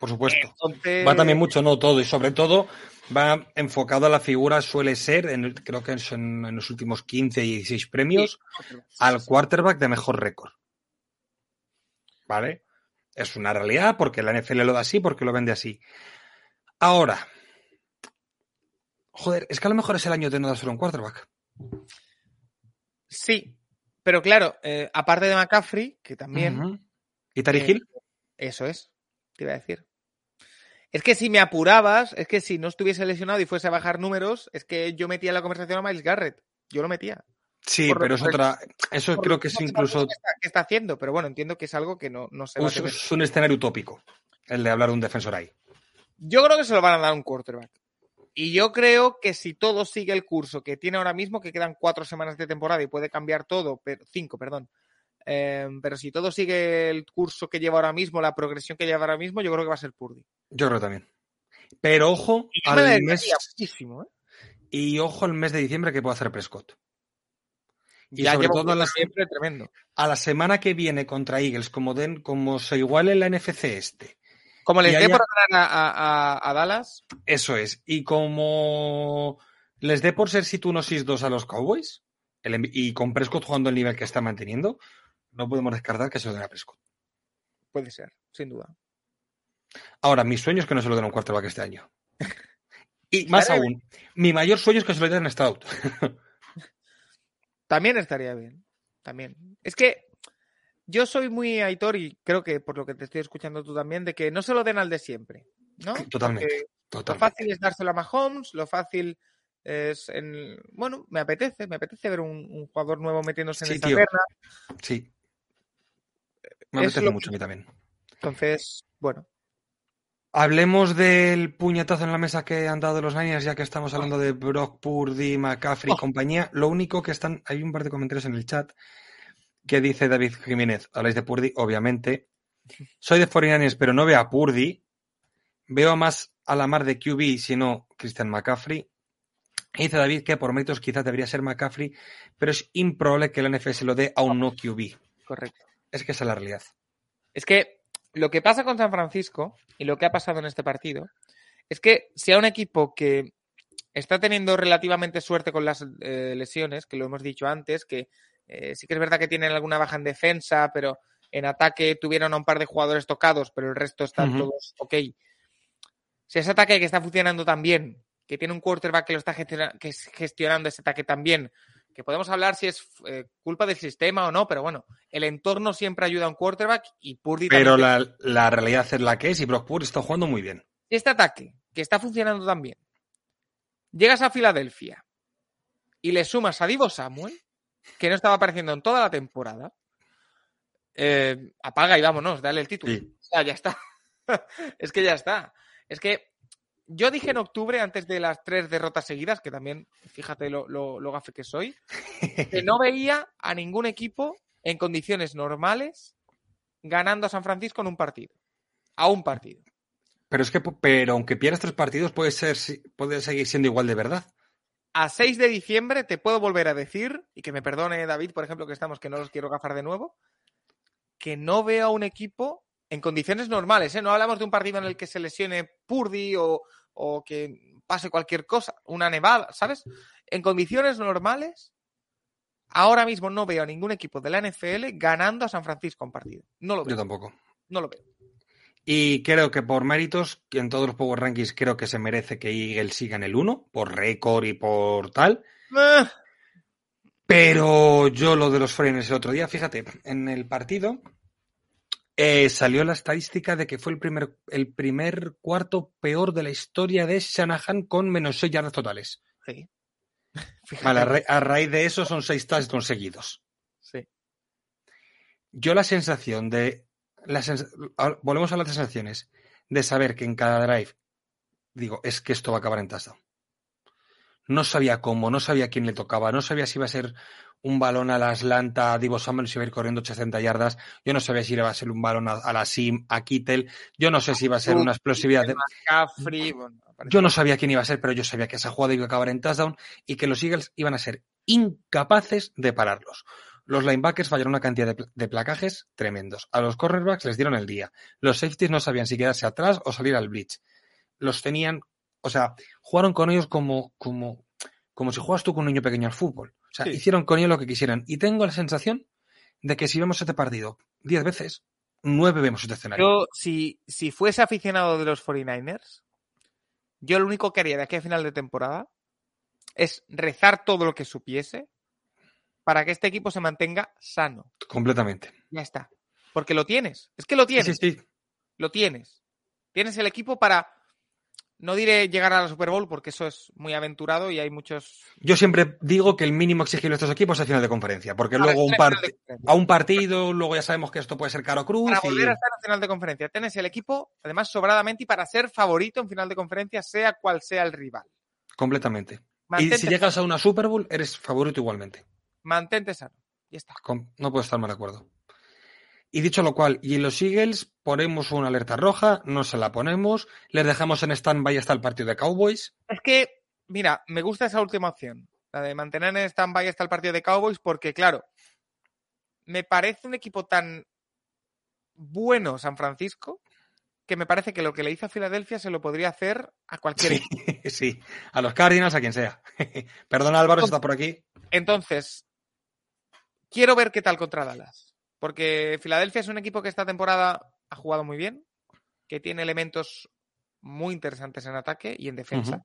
Por supuesto.
Entonces,
Va también mucho, no todo, y sobre todo va enfocado a la figura, suele ser, en creo que son en los últimos 15 y 16 premios, al quarterback de mejor récord. ¿Vale? Es una realidad porque la NFL lo da así, porque lo vende así. Ahora, joder, es que a lo mejor es el año de no dárselo a un quarterback.
Sí, pero claro, eh, aparte de McCaffrey, que también.
¿Y Tariq
Eh,
Hill?
eso es, te iba a decir. Es que si me apurabas, es que si no estuviese lesionado y fuese a bajar números, es que yo metía en la conversación a Miles Garrett. Yo lo metía.
Sí,
por-
pero es otra. Eso creo que es incluso
que está, que está haciendo, pero bueno, entiendo que es algo que no, no se va a
es,
tener.
es un escenario utópico, el de hablar de un defensor ahí.
Yo creo que se lo van a dar a un quarterback. Y yo creo que si todo sigue el curso que tiene ahora mismo, que quedan cuatro semanas de temporada y puede cambiar todo, pero cinco, perdón. Eh, pero si todo sigue el curso que lleva ahora mismo, la progresión que lleva ahora mismo, yo creo que va a ser Purdy.
Yo creo también. Pero ojo
me
al
alegraría
mes
muchísimo, ¿eh?
y ojo al mes de diciembre que puede hacer Prescott. Y
ya
sobre
llevo
todo a la,
siempre tremendo.
a la semana que viene contra Eagles, como den, como se iguale la NFC este.
Como les dé
haya-
por ganar a, a- a- a Dallas,
Eso es. Y como les dé por ser si tú no 6-2 a los Cowboys, el y con Prescott jugando el nivel que está manteniendo, no podemos descartar que se lo den a Prescott.
puede ser, sin duda.
Ahora, mi sueño es que no se lo den a un quarterback este año. Y más aún, mi mayor sueño es que se lo den a Stroud.
También estaría bien. También. Es que yo soy muy Aitor y creo que por lo que te estoy escuchando tú también, de que no se lo den al de siempre. ¿no?
Totalmente.
Lo fácil es dárselo a Mahomes, lo fácil es en... Bueno, me apetece, me apetece ver un, un jugador nuevo metiéndose en
Sí,
esta
tío. Sí. Me
Es
apetece mucho a mí también.
Entonces, bueno.
Hablemos del puñetazo en la mesa que han dado los Niners, ya que estamos hablando de Brock Purdy, McCaffrey y
Oh.
compañía. Lo único que están, hay un par de comentarios en el chat que dice David Jiménez, habláis de Purdy, obviamente. Soy de 49ers, pero no veo a Purdy. Veo más a la mar de QB, sino Christian McCaffrey. Y dice David que por méritos quizás debería ser McCaffrey, pero es improbable que la NFL se lo dé a un no QB.
Correcto.
Es que esa es la realidad.
Es que lo que pasa con San Francisco y lo que ha pasado en este partido es que si a un equipo que está teniendo relativamente suerte con las eh, lesiones, que lo hemos dicho antes, que eh, sí que es verdad que tienen alguna baja en defensa, pero en ataque tuvieron a un par de jugadores tocados, pero el resto están todos ok. Si ese ataque que está funcionando tan bien, que tiene un quarterback que lo está gestiona- que es gestionando ese ataque tan bien, que podemos hablar si es eh, culpa del sistema o no, pero bueno, el entorno siempre ayuda a un quarterback y Purdy
Pero
también.
la, la realidad es la que es y Brock Purdy está jugando muy bien.
Este ataque, que está funcionando tan bien, llegas a Filadelfia y le sumas a Divo Samuel, que no estaba apareciendo en toda la temporada, eh, apaga y vámonos, dale el título.
Sí.
O sea, ya está. es que ya está. Es que yo dije en octubre, antes de las tres derrotas seguidas, que también, fíjate lo, lo, lo gafe que soy, que no veía a ningún equipo en condiciones normales ganando a San Francisco en un partido. A un partido.
Pero es que, pero aunque pierdas tres partidos, puede ser, puede seguir siendo igual de verdad.
A 6 de diciembre te puedo volver a decir, y que me perdone David, por ejemplo, que estamos, que no los quiero gafar de nuevo, que no veo a un equipo en condiciones normales. ¿eh? No hablamos de un partido en el que se lesione Purdy o, o que pase cualquier cosa, una nevada, ¿sabes? En condiciones normales, ahora mismo no veo a ningún equipo de la NFL ganando a San Francisco un partido. No lo veo.
Yo tampoco.
No lo veo.
Y creo que por méritos, en todos los Power Rankings creo que se merece que Eagles siga en el 1, por récord y por tal.
Eh,
Pero yo lo de los Foreigners el otro día, fíjate, en el partido eh, salió la estadística de que fue el primer, el primer cuarto peor de la historia de Shanahan con menos 6 yardas totales.
sí.
Vale, a, ra a, raíz de eso son seis touchdowns seguidos.
Sí.
Yo la sensación de... La sens volvemos a las sensaciones de saber que en cada drive digo, es que esto va a acabar en touchdown. No sabía cómo, no sabía quién le tocaba, no sabía si iba a ser un balón a la Atlanta, Divo Samuel si iba a ir corriendo 80 yardas, yo no sabía si iba a ser un balón a, a la Sim, a Kittel, yo no sé si iba a ser una explosividad de...
McCaffrey, bueno,
yo no sabía quién iba a ser, pero yo sabía que esa jugada iba a acabar en touchdown y que los Eagles iban a ser incapaces de pararlos. Los linebackers fallaron una cantidad de, de, placajes tremendos. A los cornerbacks les dieron el día. Los safeties no sabían si quedarse atrás o salir al blitz. Los tenían, o sea, jugaron con ellos como, como, como si juegas tú con un niño pequeño al fútbol. O sea, sí. hicieron con ellos lo que quisieran. Y tengo la sensación de que si vemos este partido diez veces, nueve vemos este escenario.
Yo, si, si fuese aficionado de los 49ers, yo lo único que haría de aquí a final de temporada es rezar todo lo que supiese para que este equipo se mantenga sano.
Completamente.
Ya está. Porque lo tienes. Es que lo tienes.
Sí, sí.
Lo tienes. Tienes el equipo para no diré llegar a la Super Bowl porque eso es muy aventurado y hay muchos.
Yo siempre digo que el mínimo exigible de estos equipos es final de conferencia, porque a luego un part... a un partido, luego ya sabemos que esto puede ser caro cruz.
Para y... volver a estar en final de conferencia, tienes el equipo, además sobradamente, y para ser favorito en final de conferencia, sea cual sea el rival.
Completamente. Mantente y si llegas a una Super Bowl, eres favorito igualmente.
Mantente sano. Y está.
No puedo estar mal de acuerdo. Y dicho lo cual, y en los Eagles ponemos una alerta roja, no se la ponemos, les dejamos en stand-by hasta el partido de Cowboys.
Es que, mira, me gusta esa última opción, la de mantener en stand-by hasta el partido de Cowboys, porque claro, me parece un equipo tan bueno San Francisco que me parece que lo que le hizo a Filadelfia se lo podría hacer a cualquier
sí, sí, a los Cardinals, a quien sea. Perdona Álvaro, está por aquí.
Entonces, quiero ver qué tal contra Dallas. Porque Filadelfia es un equipo que esta temporada ha jugado muy bien, que tiene elementos muy interesantes en ataque y en defensa, uh -huh.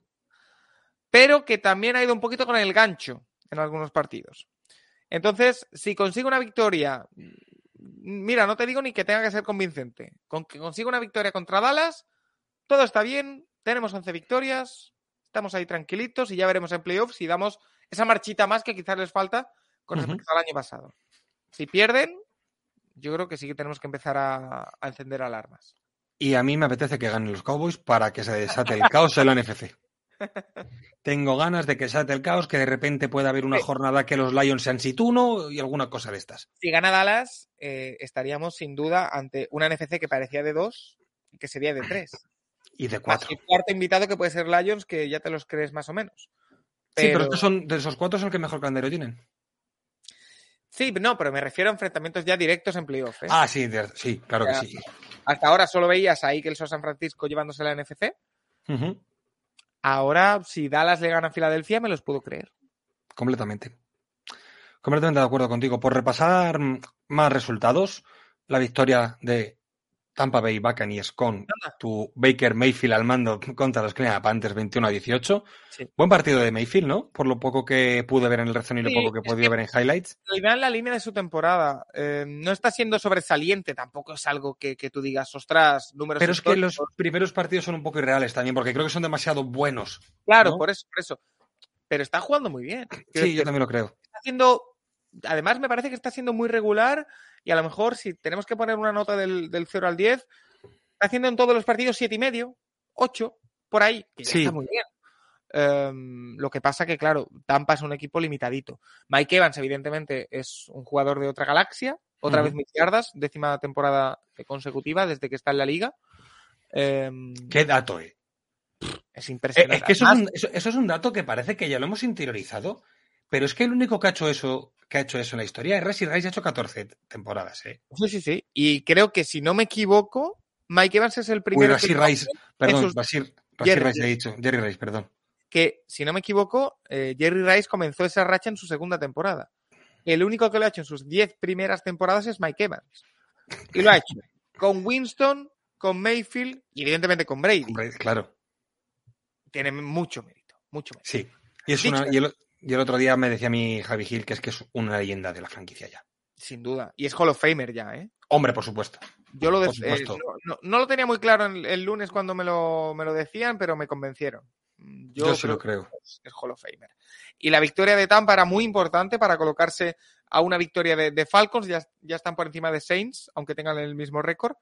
pero que también ha ido un poquito con el gancho en algunos partidos. Entonces, si consigue una victoria, mira, no te digo ni que tenga que ser convincente, con que consiga una victoria contra Dallas, todo está bien, tenemos 11 victorias, estamos ahí tranquilitos y ya veremos en playoffs si damos esa marchita más que quizás les falta con respecto uh -huh. al año pasado. Si pierden, yo creo que sí que tenemos que empezar a, a, encender alarmas.
Y a mí me apetece que ganen los Cowboys para que se desate el caos en la NFC. Tengo ganas de que se desate el caos, que de repente pueda haber una sí. jornada que los Lions sean situno y alguna cosa de estas.
Si gana Dallas, eh, estaríamos sin duda ante una NFC que parecía de dos y que sería de tres.
Y de cuatro.
el cuarto invitado que puede ser Lions, que ya te los crees más o menos.
Pero... Sí, pero estos son, de esos cuatro son el que mejor calendario tienen.
Sí, no, pero me refiero a enfrentamientos ya directos en playoff. ¿eh?
Ah, sí, de, sí, claro o sea, que sí.
Hasta ahora solo veías a o San Francisco llevándose la NFC. Uh -huh. Ahora, si Dallas le gana a Filadelfia, me los puedo creer.
Completamente. Completamente de acuerdo contigo. Por repasar más resultados, la victoria de Tampa Bay Buccaneers con tu Baker Mayfield al mando contra los Cleveland Panthers 21 a 18. Sí. Buen partido de Mayfield, ¿no? Por lo poco que pude ver en el rezo y lo sí, poco que que ver en highlights.
En la línea de su temporada. Eh, no está siendo sobresaliente, tampoco es algo que, que tú digas, ostras, números.
Pero es que los primeros partidos son un poco irreales también, porque creo que son demasiado buenos.
Claro, ¿no? por eso, por eso. Pero está jugando muy bien.
Sí, yo también lo creo.
Está haciendo. Además, me parece que está siendo muy regular y a lo mejor si tenemos que poner una nota del, del 0 al 10, está haciendo en todos los partidos 7 y medio, 8, por ahí, que
sí.
está muy bien. Um, lo que pasa que, claro, Tampa es un equipo limitadito. Mike Evans, evidentemente, es un jugador de otra galaxia, otra uh -huh. vez mil yardas, décima temporada consecutiva desde que está en la liga. Um,
¿Qué dato, eh?
Es impresionante.
Es que eso es, un, eso, eso es un dato que parece que ya lo hemos interiorizado, pero es que el único que ha hecho eso que ha hecho eso en la historia. Rice Rice ha hecho 14 temporadas, ¿eh?
Sí, sí, sí. Y creo que si no me equivoco, Mike Evans es el primero.
Uy, Basir Rice, perdón, sus... Basir, Basir Rice he dicho. Jerry Rice, perdón.
Que, si no me equivoco, eh, Jerry Rice comenzó esa racha en su segunda temporada. El único que lo ha hecho en sus 10 primeras temporadas es Mike Evans. Y lo ha hecho con Winston, con Mayfield y evidentemente con Brady.
Brady claro.
Tiene mucho mérito, mucho mérito.
Sí. Y es una, y el, y el otro día me decía mi Javi Gil que es que es una leyenda de la franquicia ya.
Sin duda. Y es Hall of Famer ya, ¿eh?
Hombre, por supuesto.
Yo lo de, eh, no, no, no, lo tenía muy claro el, el lunes cuando me lo, me lo, decían, pero me convencieron. Yo,
Yo sí lo creo.
Es, es Hall of Famer. Y la victoria de Tampa era muy importante para colocarse a una victoria de, de Falcons. Ya, ya están por encima de Saints, aunque tengan el mismo récord.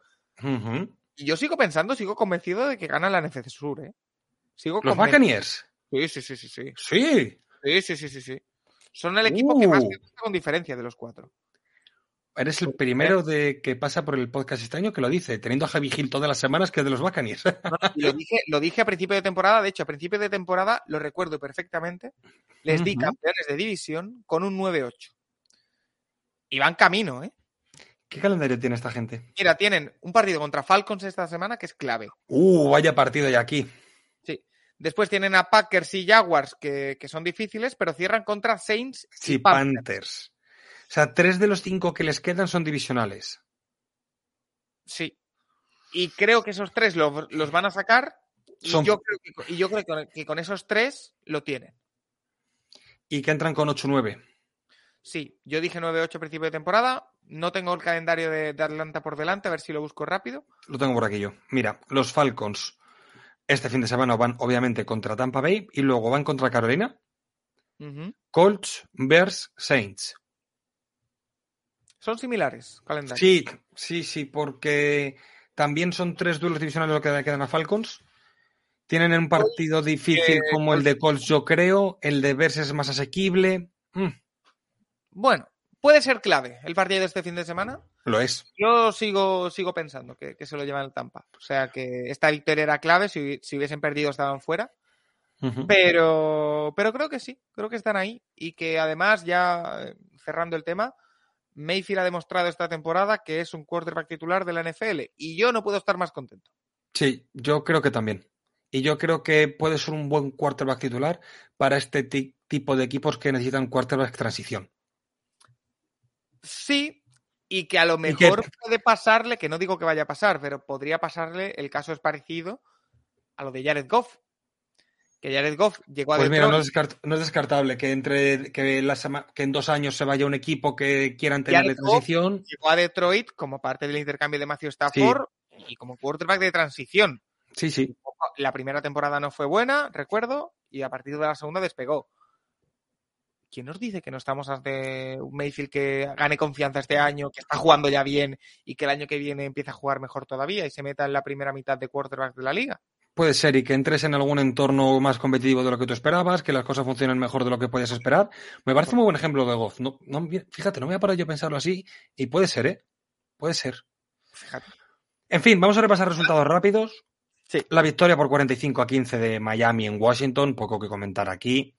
Y yo sigo pensando, sigo convencido de que gana la NFC Sur, ¿eh? Sigo
Los. Buccaneers.
Sí, sí, sí, sí, sí.
Sí.
Sí, sí, sí, sí, sí. Son el equipo que más
Uh.
me gusta con diferencia de los cuatro.
Eres el primero de que pasa por el podcast este año que lo dice, teniendo a Javi Gil todas las semanas que es de los.
Y lo dije, lo dije a principio de temporada, de hecho, a principio de temporada lo recuerdo perfectamente. Les di campeones de división con un 9-8. Y van camino, ¿eh?
¿Qué calendario tiene esta gente?
Mira, tienen un partido contra Falcons esta semana que es clave.
Uh, vaya partido ya aquí.
Después tienen a Packers y Jaguars que, que son difíciles, pero cierran contra Saints y Panthers.
Panthers. O sea, tres de los cinco que les quedan son divisionales.
Sí. Y creo que esos tres lo- los van a sacar. Y
Son-
yo creo, que, con- y yo creo que con- que con esos tres lo tienen.
Y que entran con 8-9.
Sí, yo dije 9-8 a principio de temporada. No tengo el calendario de, de Atlanta por delante, a ver si lo busco rápido.
Lo tengo por aquí yo. Mira, los Falcons este fin de semana van obviamente contra Tampa Bay y luego van contra Carolina. Colts, Bears, Saints.
Son similares, calendario.
Sí, sí, sí, porque también son tres duelos divisionales lo que quedan a Falcons. Tienen un partido difícil
eh,
como el de Colts, yo creo. El de Bears es más asequible. Mm,
Bueno, puede ser clave el partido de este fin de semana.
Lo es.
Yo sigo, sigo pensando que, que se lo llevan el Tampa. O sea que esta victoria era clave. Si, si hubiesen perdido, estaban fuera. Pero, pero creo que sí, creo que están ahí. Y que además, ya eh, cerrando el tema, Mayfield ha demostrado esta temporada que es un quarterback titular de la NFL. Y yo no puedo estar más contento.
Sí, yo creo que también. Y yo creo que puede ser un buen quarterback titular para este ti- tipo de equipos que necesitan quarterback transición.
Sí, y que a lo
que-
mejor puede pasarle, que no digo que vaya a pasar, pero podría pasarle, el caso es parecido a lo de Jared Goff. Que Jared Goff llegó a
Pues mira, no es, no es descartable que entre que, la sema- que en dos años se vaya un equipo que quieran tener de
Goff
transición.
llegó a Detroit como parte del intercambio de Matthew Stafford y como quarterback de transición.
Sí, sí.
La primera temporada no fue buena, recuerdo, y a partir de la segunda despegó. ¿Quién nos dice que no estamos ante un Mayfield que gane confianza este año, que está jugando ya bien y que el año que viene empiece a jugar mejor todavía y se meta en la primera mitad de quarterback de la liga?
Puede ser y que entres en algún entorno más competitivo de lo que tú esperabas, que las cosas funcionen mejor de lo que podías esperar. Me parece un muy buen ejemplo de Goff. No, no, fíjate, no me voy a parar yo a pensarlo así y puede ser, ¿eh? Puede ser.
Fíjate.
En fin, vamos a repasar resultados rápidos.
Sí.
La victoria por 45 a 15 de Miami en Washington, poco que comentar aquí.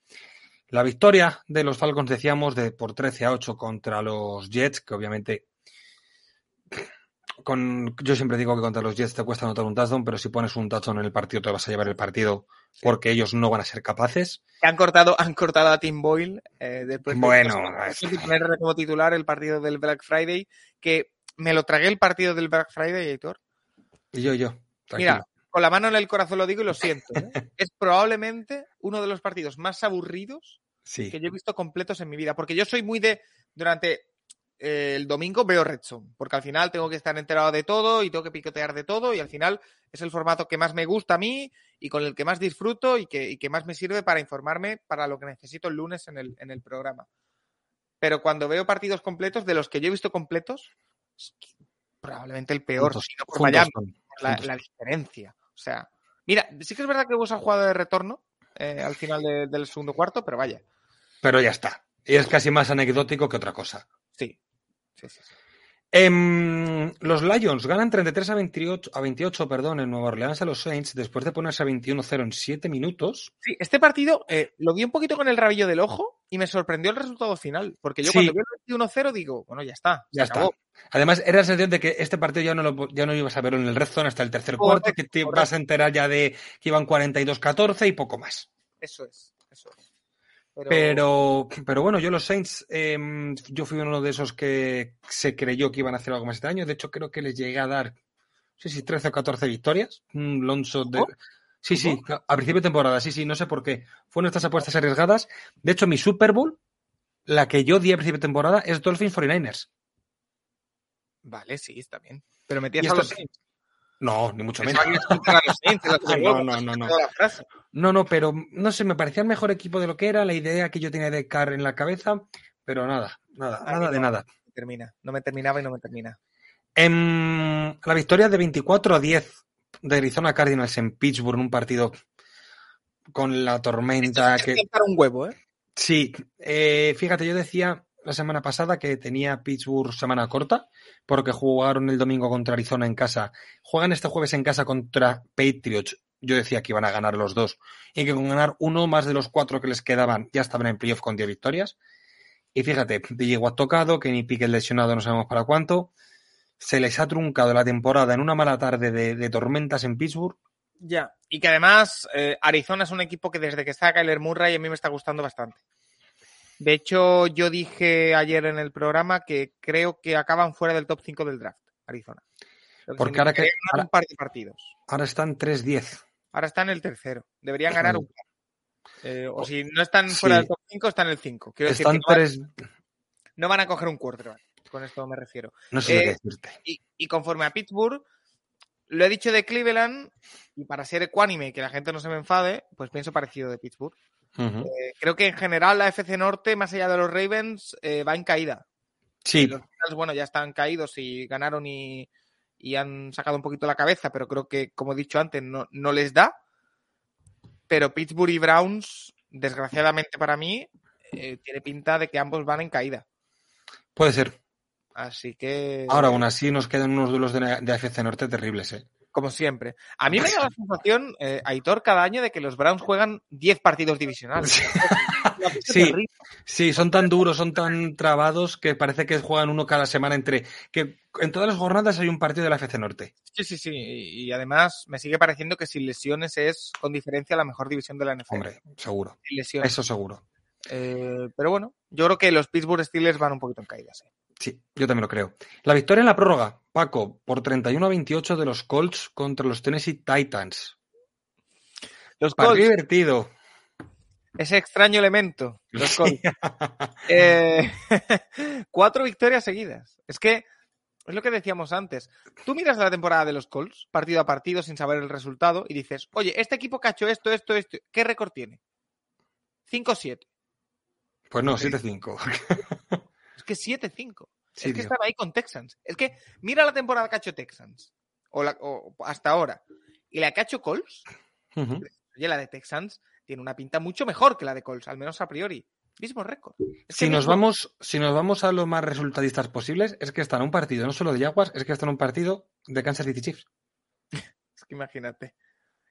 La victoria de los Falcons, decíamos, de por 13 a 8 contra los Jets, que obviamente con, yo siempre digo que contra los Jets te cuesta anotar un touchdown, pero si pones un touchdown en el partido te vas a llevar el partido porque ellos no van a ser capaces.
Han cortado, han cortado a Tim Boyle eh, después de
Bueno,
después de poner como titular el partido del Black Friday, que me lo tragué el partido del Black Friday, Heitor.
Y yo, yo. tranquilo.
Mira, con la mano en el corazón lo digo y lo siento. ¿eh? es probablemente uno de los partidos más aburridos
sí.
que yo he visto completos en mi vida. Porque yo soy muy de. Durante eh, el domingo veo Red Zone. Porque al final tengo que estar enterado de todo y tengo que picotear de todo. Y al final es el formato que más me gusta a mí y con el que más disfruto y que, y que más me sirve para informarme para lo que necesito el lunes en el, en el programa. Pero cuando veo partidos completos, de los que yo he visto completos, es que probablemente el peor.
Juntos-
si no por Miami, la, la diferencia. O sea, mira, sí que es verdad que hubo esa jugada de retorno eh, al final de- del segundo cuarto, pero vaya.
Pero ya está. Y es casi más anecdótico que otra cosa.
Sí. Sí, sí, sí.
Em, los Lions ganan 33 a 28, a 28 perdón, en Nueva Orleans a los Saints después de ponerse a 21-0 en 7 minutos.
Sí, este partido eh, lo vi un poquito con el rabillo del ojo y me sorprendió el resultado final. Porque yo
Sí.
cuando vi el 21-0 digo, bueno, ya está.
Ya está.
acabó.
Además, era la sensación de que este partido ya no lo, ya no ibas a ver en el red zone hasta el tercer
Correcto,
cuarto, que te
correcto.
vas a enterar ya de que iban 42-14 y poco más.
Eso es, eso es. Pero,
Pero, pero bueno, yo los Saints, em, yo fui uno de esos que se creyó que iban a hacer algo más este año. De hecho, creo que les llegué a dar, no sé si 13 o 14 victorias. Un Lonzo de... Sí, sí, a principio de temporada, sí, sí, no sé por qué. Fueron estas apuestas arriesgadas. De hecho, mi Super Bowl, la que yo di a principio de temporada, es Dolphins 49ers.
Vale, sí, está bien. Pero metías a los Saints.
No, ni mucho menos. No, no, no, no. No, no, pero no sé, me parecía el mejor equipo de lo que era, la idea que yo tenía de Carr en la cabeza, pero nada, nada, nada de nada.
Termina. No me terminaba y no me termina.
En la victoria de 24 a 10 de Arizona Cardinals en Pittsburgh, un partido con la tormenta que...
Para un huevo, ¿eh?
Sí, eh, fíjate, yo decía la semana pasada que tenía Pittsburgh semana corta, porque jugaron el domingo contra Arizona en casa. Juegan este jueves en casa contra Patriots. Yo decía que iban a ganar los dos y que con ganar uno más de los cuatro que les quedaban ya estaban en playoff con 10 victorias. Y fíjate, DJ Watt tocado, Kenny Pickett lesionado, no sabemos para cuánto. Se les ha truncado la temporada en una mala tarde de, de tormentas en Pittsburgh.
Ya. Y que además eh, Arizona es un equipo que desde que está Kyler Murray a mí me está gustando bastante. De hecho, yo dije ayer en el programa que creo que acaban fuera del top 5 del draft, Arizona.
Porque ahora que- ahora-
un par de partidos.
Ahora están 3-10.
Ahora está en el tercero. Deberían ganar un par. Eh, o si no están
Sí.
fuera del top 5, están en el 5. Quiero decir
Están
que no, van-
3...
no van a coger un quarterback. Con esto me refiero.
No sé
Eh,
qué decirte.
Y, y conforme a Pittsburgh, lo he dicho de Cleveland, y para ser ecuánime y que la gente no se me enfade, pues pienso parecido de Pittsburgh. Eh, creo que en general la FC Norte, más allá de los Ravens, eh, va en caída.
Sí,
Los bueno, ya están caídos y ganaron y, y han sacado un poquito la cabeza, pero creo que, como he dicho antes, no, no les da. Pero Pittsburgh y Browns, desgraciadamente para mí, eh, tiene pinta de que ambos van en caída.
puede ser.
Así que,
Ahora, aún así, nos quedan unos duelos de, de AFC Norte terribles, ¿eh?
como siempre. A mí me da la sensación, eh, Aitor, cada año de que los Browns juegan 10 partidos divisionales.
Sí. Sí, son tan duros, son tan trabados que parece que juegan uno cada semana entre... que en todas las jornadas hay un partido de la FC Norte.
Sí, sí, sí. Y, y además me sigue pareciendo que sin lesiones es con diferencia la mejor división de la NFL.
Hombre, seguro.
Sin lesiones.
Eso seguro.
Eh, pero bueno, yo creo que los Pittsburgh Steelers van un poquito en caída. sí.
Sí, yo también lo creo. La victoria en la prórroga, Paco, por 31 a 28 de los Colts contra los Tennessee Titans.
Los Colts,
divertido.
ese extraño elemento. Los Colts. Eh, cuatro victorias seguidas. Es que es lo que decíamos antes. Tú miras la temporada de los Colts, partido a partido, sin saber el resultado, y dices, oye, este equipo que ha hecho esto, esto, esto, ¿qué récord tiene? 5-7.
Pues no, 7-5.
Es que 7-5.
Sí,
es que están ahí con Texans. Es que mira la temporada que ha hecho Texans. O, la- o hasta ahora. Y la que ha hecho Colts, oye, la de Texans tiene una pinta mucho mejor que la de Colts, al menos a priori. Mismo récord. Es
Si nos, vamos, si nos vamos a lo más resultadistas posibles, es que están en un partido no solo de Jaguars, es que están en un partido de Kansas City Chiefs.
Es que imagínate.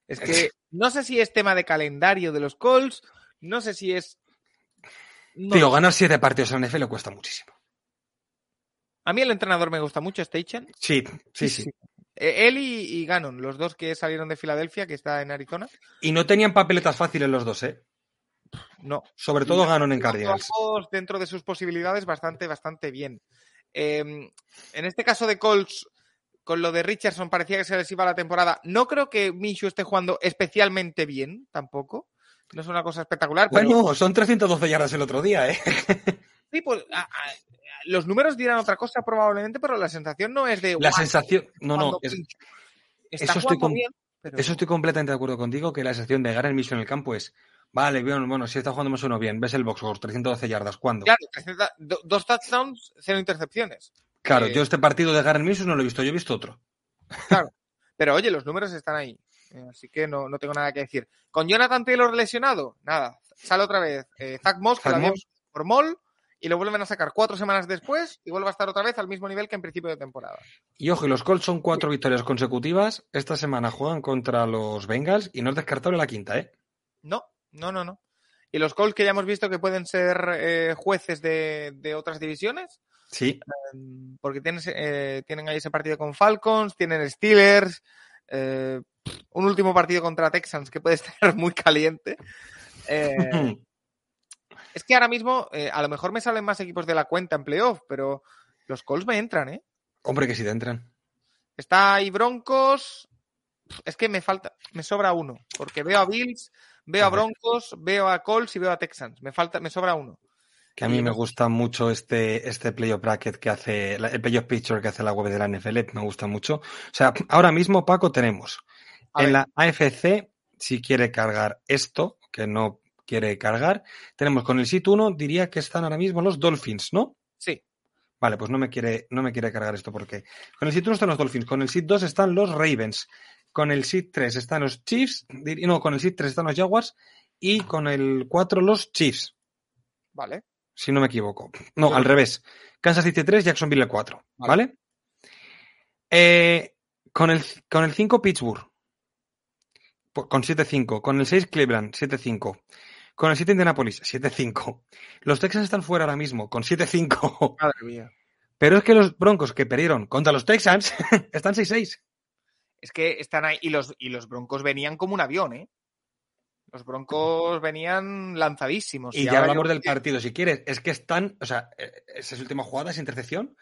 Es que no sé si es tema de calendario de los Colts, no sé si es. No
Tío, ganar siete partidos en NFL cuesta muchísimo.
A mí el entrenador me gusta mucho, Steichen.
Sí, sí, sí.
Eh, Él y, y Gannon, los dos que salieron de Filadelfia, que está en Arizona.
Y no tenían papeletas fáciles los dos, ¿eh?
No,
Sobre todo ganan en
Los
Cardinals.
dentro de sus posibilidades, bastante, bastante bien. Eh, en este caso de Colts, con lo de Richardson, parecía que se les iba la temporada. No creo que Minshew esté jugando especialmente bien, tampoco. No es una cosa espectacular, pero
Bueno, son 312 yardas el otro día, ¿eh?
sí, pues, a- a- los números dirán otra cosa probablemente, pero la sensación no es de.
La
"Guau,
sensación... No, no, es-
Minshew". Está
eso estoy
jugando
con-
bien, pero-
eso estoy completamente de acuerdo contigo, que la sensación de ganar el en el campo es... Vale, bien, bueno, si está jugando más o menos bien, ves el box score, 312 yardas, ¿cuándo?
Claro, 300 do- dos touchdowns, cero intercepciones.
Claro,
eh,
yo este partido de Garen Mission no lo he visto, yo he visto otro.
Pero oye, los números están ahí. Eh, Así que no, no tengo nada que decir. Con Jonathan Taylor lesionado, nada. Sale otra vez eh, Zach Moss, que lo por Moll, y lo vuelven a sacar cuatro semanas después y vuelve a estar otra vez al mismo nivel que en principio de temporada.
Y ojo, y los Colts son cuatro victorias consecutivas. Esta semana juegan contra los Bengals y no es descartable la quinta, ¿eh?
No, no, no, no. Y los Colts que ya hemos visto que pueden ser eh, jueces de, de otras divisiones,
Sí,
mm, porque tienen, eh, tienen ahí ese partido con Falcons, tienen Steelers, eh, un último partido contra Texans que puede estar muy caliente. Eh, Es que ahora mismo eh, a lo mejor me salen más equipos de la cuenta en playoff, pero los Colts me entran, ¿eh?
hombre, que si te entran.
Está ahí Broncos. Es que me falta, me sobra uno, porque veo a Bills, veo a
A.
Broncos, veo a Colts y veo a Texans. Me falta, me sobra uno.
Que a mí me gusta mucho este, este playoff bracket que hace, el playoff picture que hace la web de la NFL, me gusta mucho. O sea, ahora mismo, Paco, tenemos
A
en
ver.
la AFC, si quiere cargar esto, que no quiere cargar, tenemos con el sit 1, diría que están ahora mismo los Dolphins, ¿no?
Sí,
Vale, pues no me quiere, no me quiere cargar esto porque con el sit 1 están los Dolphins, con el sit 2 están los Ravens, con el sit 3 están los Chiefs, no, con el sit 3 están los Jaguars y con el 4 los Chiefs,
vale.
Si no me equivoco. No, al revés. Kansas City 3, Jacksonville 4,
Vale.
¿vale? Eh, con el con el 5 Pittsburgh con 7-5, con el 6 Cleveland 7-5, con el 7 Indianapolis 7-5. Los Texans están fuera ahora mismo con 7-5.
Madre mía.
Pero es que los Broncos que perdieron contra los Texans están 6-6.
Es que están ahí. Y los, y los broncos venían como un avión, ¿eh? Los broncos venían lanzadísimos.
Y ya hablamos
yo-
del partido, si quieres. Es que están, o sea, eh, esa es última jugada, esa intercepción.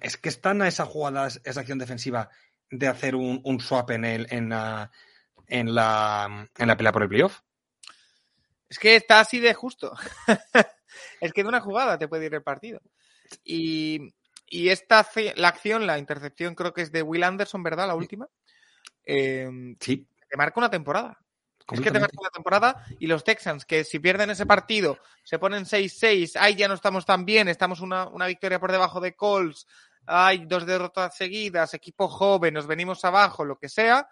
Es- que están a esa jugada, esa acción defensiva de hacer un, un swap en, el, en, la, en, la, en la pelea por el playoff.
Es que está así de justo. es que de una jugada te puede ir el partido. Y, y esta, la acción, la intercepción, creo que es de Will Anderson, ¿verdad? La última. Eh,
Sí,
te marca una temporada. Es que te marca una temporada y los Texans, que si pierden ese partido, se ponen 6-6, ay, ya no estamos tan bien, estamos una, una victoria por debajo de Colts, hay dos derrotas seguidas, equipo joven, nos venimos abajo, lo que sea.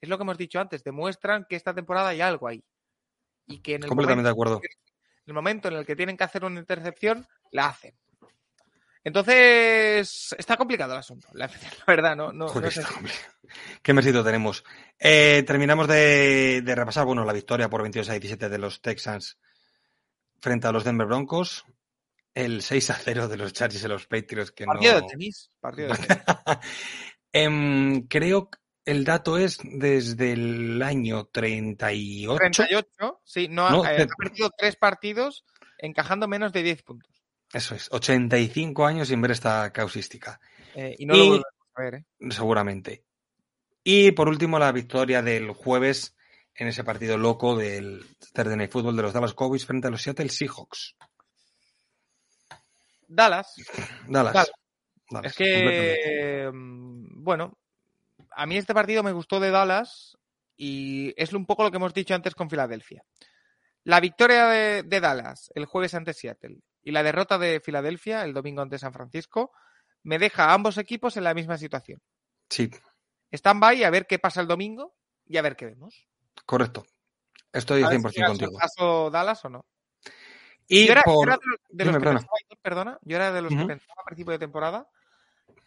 Es lo que hemos dicho antes, demuestran que esta temporada hay algo ahí. Y que en el,
Completamente
momento,
de acuerdo.
en el momento en el que tienen que hacer una intercepción, la hacen. Entonces, está complicado el asunto, la, verdad, no, no,
Joder,
no sé.
está complicado. Qué mesito tenemos. Eh, terminamos de, de repasar, bueno, la victoria por 22 a 17 de los Texans frente a los Denver Broncos. El 6 a 0 de los Chargers y los Patriots que
Partido
no...
de tenis, partido de tenis.
Em, creo que el dato es desde el año 38.
38, sí, no, eh, ha perdido tres partidos encajando menos de 10 puntos.
Eso es, 85 años sin ver esta causística,
Eh, y no
Y-
lo a ver, ¿eh?
seguramente. Y por último, la victoria del jueves en ese partido loco del Thursday Night Football de los Dallas Cowboys frente a los Seattle Seahawks.
Dallas,
Dallas.
Dallas.
Dallas,
es que, mm, bueno, a mí este partido me gustó de Dallas y es un poco lo que hemos dicho antes con Filadelfia. La victoria de, de Dallas el jueves ante Seattle y la derrota de Filadelfia el domingo ante San Francisco me deja a ambos equipos en la misma situación.
Sí,
Stand-by a ver qué pasa el domingo y a ver qué vemos.
correcto. Estoy
A ver
100%
si
contigo.
sorpaso Dallas o no.
Y
yo era, yo
por...
era de los, de los que pensaba, perdona, yo era de los que pensaba a principio de temporada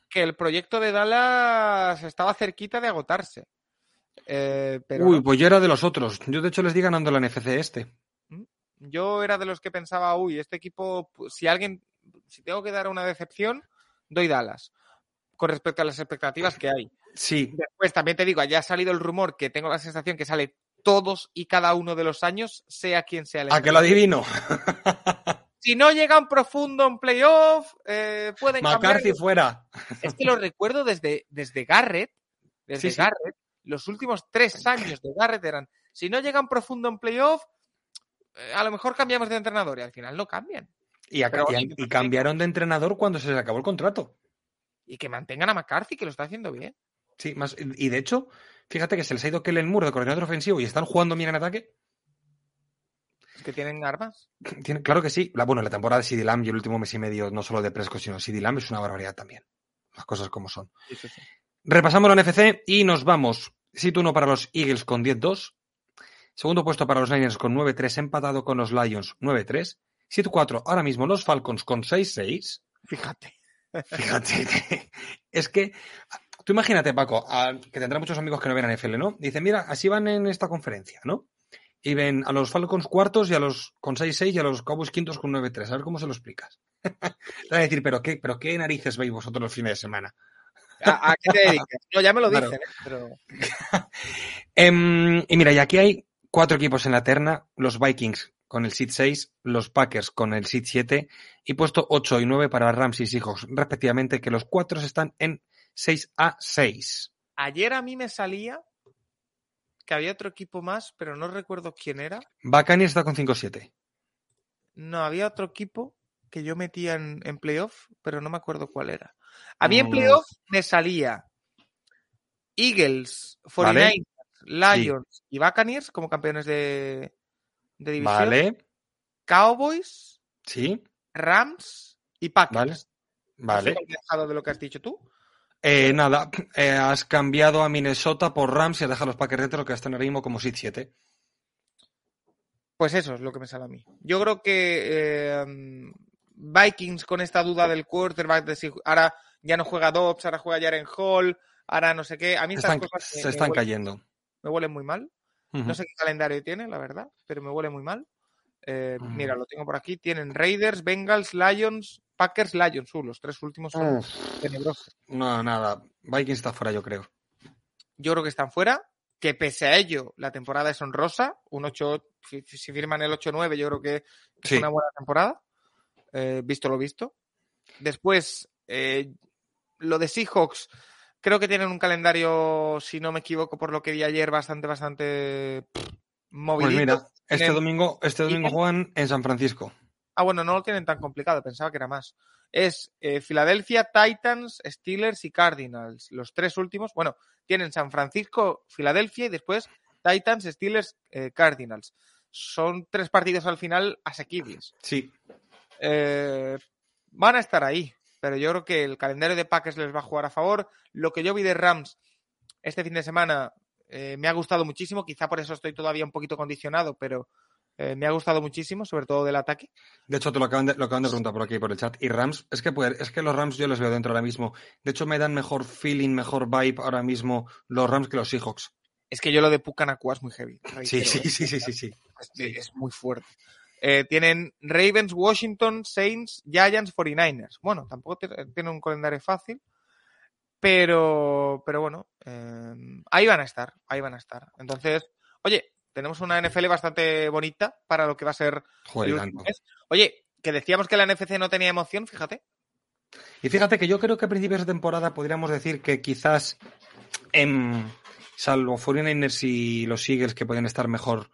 que el proyecto de Dallas estaba cerquita de agotarse. Eh, pero
Uy, pues yo era de los otros. Yo, de hecho, les di ganando la NFC este.
Yo era de los que pensaba, uy, este equipo, si alguien, si tengo que dar una decepción, doy Dallas. Con respecto a las expectativas que hay.
Sí,
Después también te digo, ya ha salido el rumor que tengo la sensación que sale todos y cada uno de los años, sea quien sea el
a que lo adivino.
Si no llegan profundo en playoff, eh, pueden cambiar.
McCarthy fuera.
Es que lo recuerdo desde, desde Garrett. Desde
Sí, sí.
Garrett. Los últimos tres años de Garrett eran, si no llegan profundo en playoff, a lo mejor cambiamos de entrenador y al final no cambian.
Y,
Pero,
cambiaron de entrenador cuando se les acabó el contrato.
Y que mantengan a McCarthy, que lo está haciendo bien.
Sí, más, y de hecho, fíjate que se les ha ido Kellen Moore de coordinador ofensivo y están jugando bien en ataque.
Es que tienen armas.
Tiene- claro que sí. La, bueno, la temporada de CD Lamb y el último mes y medio, no solo de Prescott, sino CD Lamb es una barbaridad también. Las cosas como son.
Sí, sí, sí.
Repasamos la NFC y nos vamos. Sitio 1 para los Eagles con 10-2. Segundo puesto para los Niners con 9-3, empatado con los Lions 9-3. Sitio 4, ahora mismo los Falcons con 6-6.
Fíjate.
Fíjate, es que tú imagínate, Paco, a- que tendrá muchos amigos que no ven a NFL, ¿no? Dicen, mira, así van en esta conferencia, ¿no? Y ven a los Falcons cuartos y a los con 6-6 y a los Cowboys quintos con 9-3. A ver cómo se lo explicas. Te van a decir, ¿pero qué, ¿pero qué narices veis vosotros los fines de semana?
¿A, a qué te dedicas? No, ya me lo
Claro.
dicen, ¿eh? pero
Em, y mira, y aquí hay cuatro equipos en la terna, los Vikings con el seed 6, los Packers con el seed 7 y puesto 8 y 9 para Rams y Seahawks, respectivamente, que los cuatro están en 6 a 6.
ayer a mí me salía que había otro equipo más, pero no recuerdo quién era.
Buccaneers está con 5-7.
No, había otro equipo que yo metía en, en playoff, pero no me acuerdo cuál era. A mí en
Mm.
playoff me salía Eagles, 49ers, Lions y Buccaneers como campeones de, de división.
Vale,
Cowboys,
sí,
Rams y Packers.
Vale, vale.
dejado de lo que has dicho tú.
Eh, nada, eh, has cambiado a Minnesota por Rams y has dejado a los Packers dentro que están ahora mismo como Seed 7.
Pues eso es lo que me sale a mí. Yo creo que eh, Vikings con esta duda del quarterback, de si ahora ya no juega Dobbs, ahora juega Jaren Hall, ahora no sé qué. A mí
Se
estas
están,
cosas
se están cayendo.
Me huelen muy mal. No sé qué calendario tiene, la verdad, pero me huele muy mal. Eh. Mira, lo tengo por aquí. Tienen Raiders, Bengals, Lions, Packers, Lions. Uh, los tres últimos son tenebrosos.
no, nada. Vikings está fuera, yo creo.
Yo creo que están fuera. Que pese a ello, la temporada es honrosa. Un 8, si, si firman el 8-9, yo creo que es
Sí.
una buena temporada. eh, visto lo visto. Después, eh, lo de Seahawks, creo que tienen un calendario, si no me equivoco, por lo que vi ayer, bastante, bastante pff,
Pues mira, este
Tienen-
domingo, este domingo juegan en San Francisco.
Ah, bueno, no lo tienen tan complicado, pensaba que era más. Es eh, Filadelfia, Titans, Steelers y Cardinals. Los tres últimos, bueno, tienen San Francisco, Filadelfia y después Titans, Steelers, eh, Cardinals. Son tres partidos al final asequibles.
Sí,
Eh, van a estar ahí, pero yo creo que el calendario de Packers les va a jugar a favor. Lo que yo vi de Rams este fin de semana eh, me ha gustado muchísimo, quizá por eso estoy todavía un poquito condicionado, pero eh, me ha gustado muchísimo, sobre todo del ataque.
de hecho te lo acaban de, lo acaban de preguntar por aquí por el chat. Y Rams, es que, puede- es que los Rams yo los veo dentro ahora mismo. De hecho, me dan mejor feeling, mejor vibe ahora mismo los Rams que los Seahawks.
Es que yo lo de Pucanacua es muy heavy.
Sí, sí, sí, sí, sí, sí.
Es, es muy fuerte. Eh, tienen Ravens, Washington, Saints, Giants, 49ers. Bueno, tampoco tienen un calendario fácil, pero, pero bueno, eh, ahí van a estar, ahí van a estar. Entonces, oye, tenemos una NFL bastante bonita para lo que va a ser
Joder,
el
y
último
tanto.
mes. Oye, que decíamos que la NFC no tenía emoción, fíjate.
Y fíjate que yo creo que a principios de temporada podríamos decir que quizás, em, salvo 49ers y los Eagles, que pueden estar mejor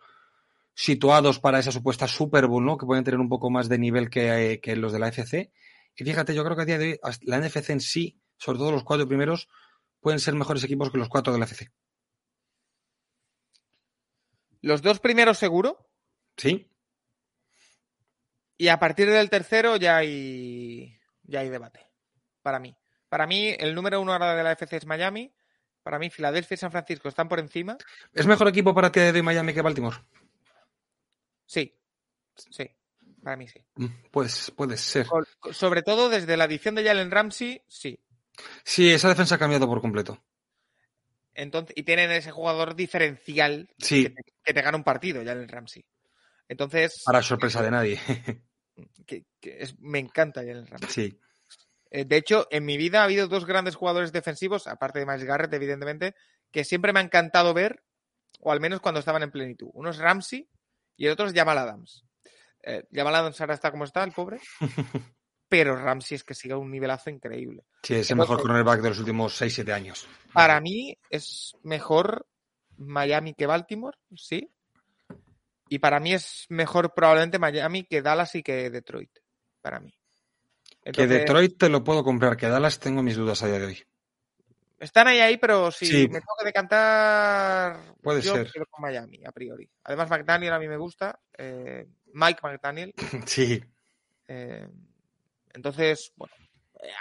situados para esa supuesta Super Bowl, ¿no? Que pueden tener un poco más de nivel que, eh, que los de la FC. Y fíjate, yo creo que a día de hoy la NFC en sí, sobre todo los cuatro primeros, pueden ser mejores equipos que los cuatro de la FC.
Los dos primeros seguro,
¿Sí?
y a partir del tercero ya hay, ya hay debate, para mí. Para mí, el número uno ahora de la FC es Miami. Para mí, Filadelfia y San Francisco están por encima.
¿Es mejor equipo para ti de hoy Miami que Baltimore?
Sí, sí, para mí sí.
Mm, Pues puede ser.
Sobre todo desde la adición de Jalen Ramsey, sí.
Sí, esa defensa ha cambiado por completo.
Entonces, y tienen ese jugador diferencial
Sí,
que te gana un partido, Jalen Ramsey. Entonces,
para sorpresa de nadie.
que- que es- me encanta Jalen Ramsey.
Sí.
Eh, De hecho, en mi vida ha habido dos grandes jugadores defensivos, aparte de Miles Garrett, evidentemente, que siempre me ha encantado ver, o al menos cuando estaban en plenitud. Uno es Ramsey y el otro es Jamal Adams. Eh, Jamal Adams ahora está como está, el pobre, pero Ramsey es que sigue a un nivelazo increíble.
Sí, es el
Entonces-
mejor cornerback de los últimos 6-7 años.
Para mí es mejor Miami que Baltimore, sí. Y para mí es mejor probablemente Miami que Dallas y que Detroit. Para mí.
Que Detroit te lo puedo comprar, que Dallas tengo mis dudas a día de hoy.
Están ahí ahí, pero si
Sí.
me tengo que decantar,
Puede
yo
ser.
quiero con Miami, a priori. Además, McDaniel a mí me gusta. eh, Mike McDaniel.
Sí,
eh, entonces, bueno,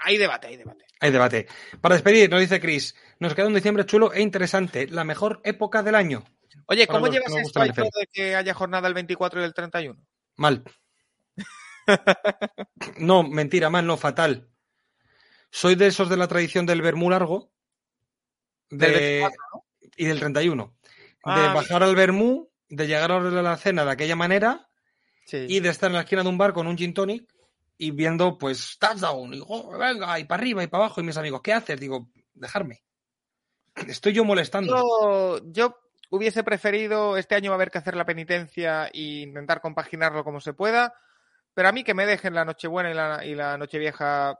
hay debate, hay debate.
hay debate. Para despedir, nos dice Chris, nos queda un diciembre chulo e interesante, la mejor época del año.
Oye, ¿cómo llevas esto de que haya jornada el 24 y el 31?
Mal. No, mentira, mal, no, fatal. Soy de esos de la tradición del vermú largo.
Del
de-
24,
Y del 31.
Ah,
de bajar al vermú, de llegar a la cena de aquella manera
Sí.
y de estar en la esquina de un bar con un gin tonic y viendo, pues, touchdown. Y digo, "Oh, venga, y para arriba y para abajo. Y mis amigos, ¿qué haces? Digo, dejarme. Estoy yo molestando.
Yo, yo hubiese preferido, este año va a haber que hacer la penitencia e intentar compaginarlo como se pueda, pero a mí que me dejen la Nochebuena y la, y la Nochevieja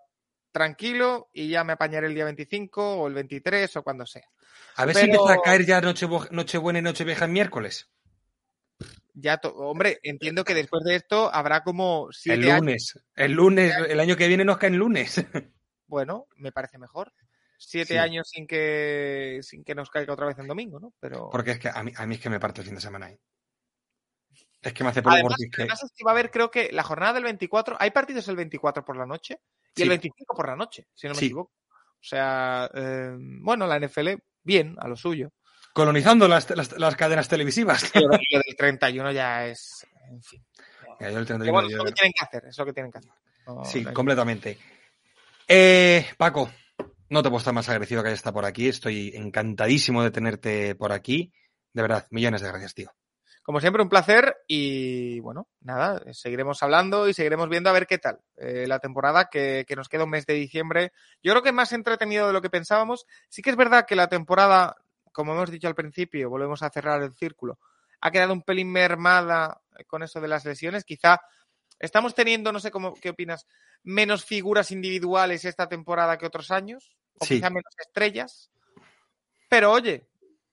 tranquilo y ya me apañaré el día 25 o el 23 o cuando sea.
A ver si empieza a caer ya Noche, Nochebuena y Nochevieja en miércoles.
Ya, hombre, entiendo que después de esto habrá como
siete El lunes. El lunes, el año que viene nos cae en lunes.
Bueno, me parece mejor. Siete años sin que sin que nos caiga otra vez en domingo, ¿no? Pero...
Porque es que a mí, a mí es que me parte el fin de semana ahí. Es que me hace
poco además, que... además es que va a haber, creo que la jornada del 24, hay partidos el 24 por la noche y el 25 por la noche, si no me equivoco. O sea, eh, bueno, la NFL, bien, a lo suyo.
Colonizando las, las, cadenas televisivas.
Y lo, del 31 ya es, en fin. Ya, yo el 31 bueno, es lo que tienen que hacer, es lo que tienen que hacer.
sí, completamente. Eh, Paco, no te puedo estar más agresivo que haya estado por aquí. Estoy encantadísimo de tenerte por aquí. De verdad, millones de gracias, tío.
Como siempre, un placer y bueno, nada, seguiremos hablando y seguiremos viendo a ver qué tal eh, la temporada que, nos queda un mes de diciembre. Yo creo que más entretenido de lo que pensábamos. Sí que es verdad que la temporada, como hemos dicho al principio, volvemos a cerrar el círculo, ha quedado un pelín mermada con eso de las lesiones. Quizá estamos teniendo, no sé cómo, qué opinas, menos figuras individuales esta temporada que otros años, o quizá menos estrellas. Pero oye,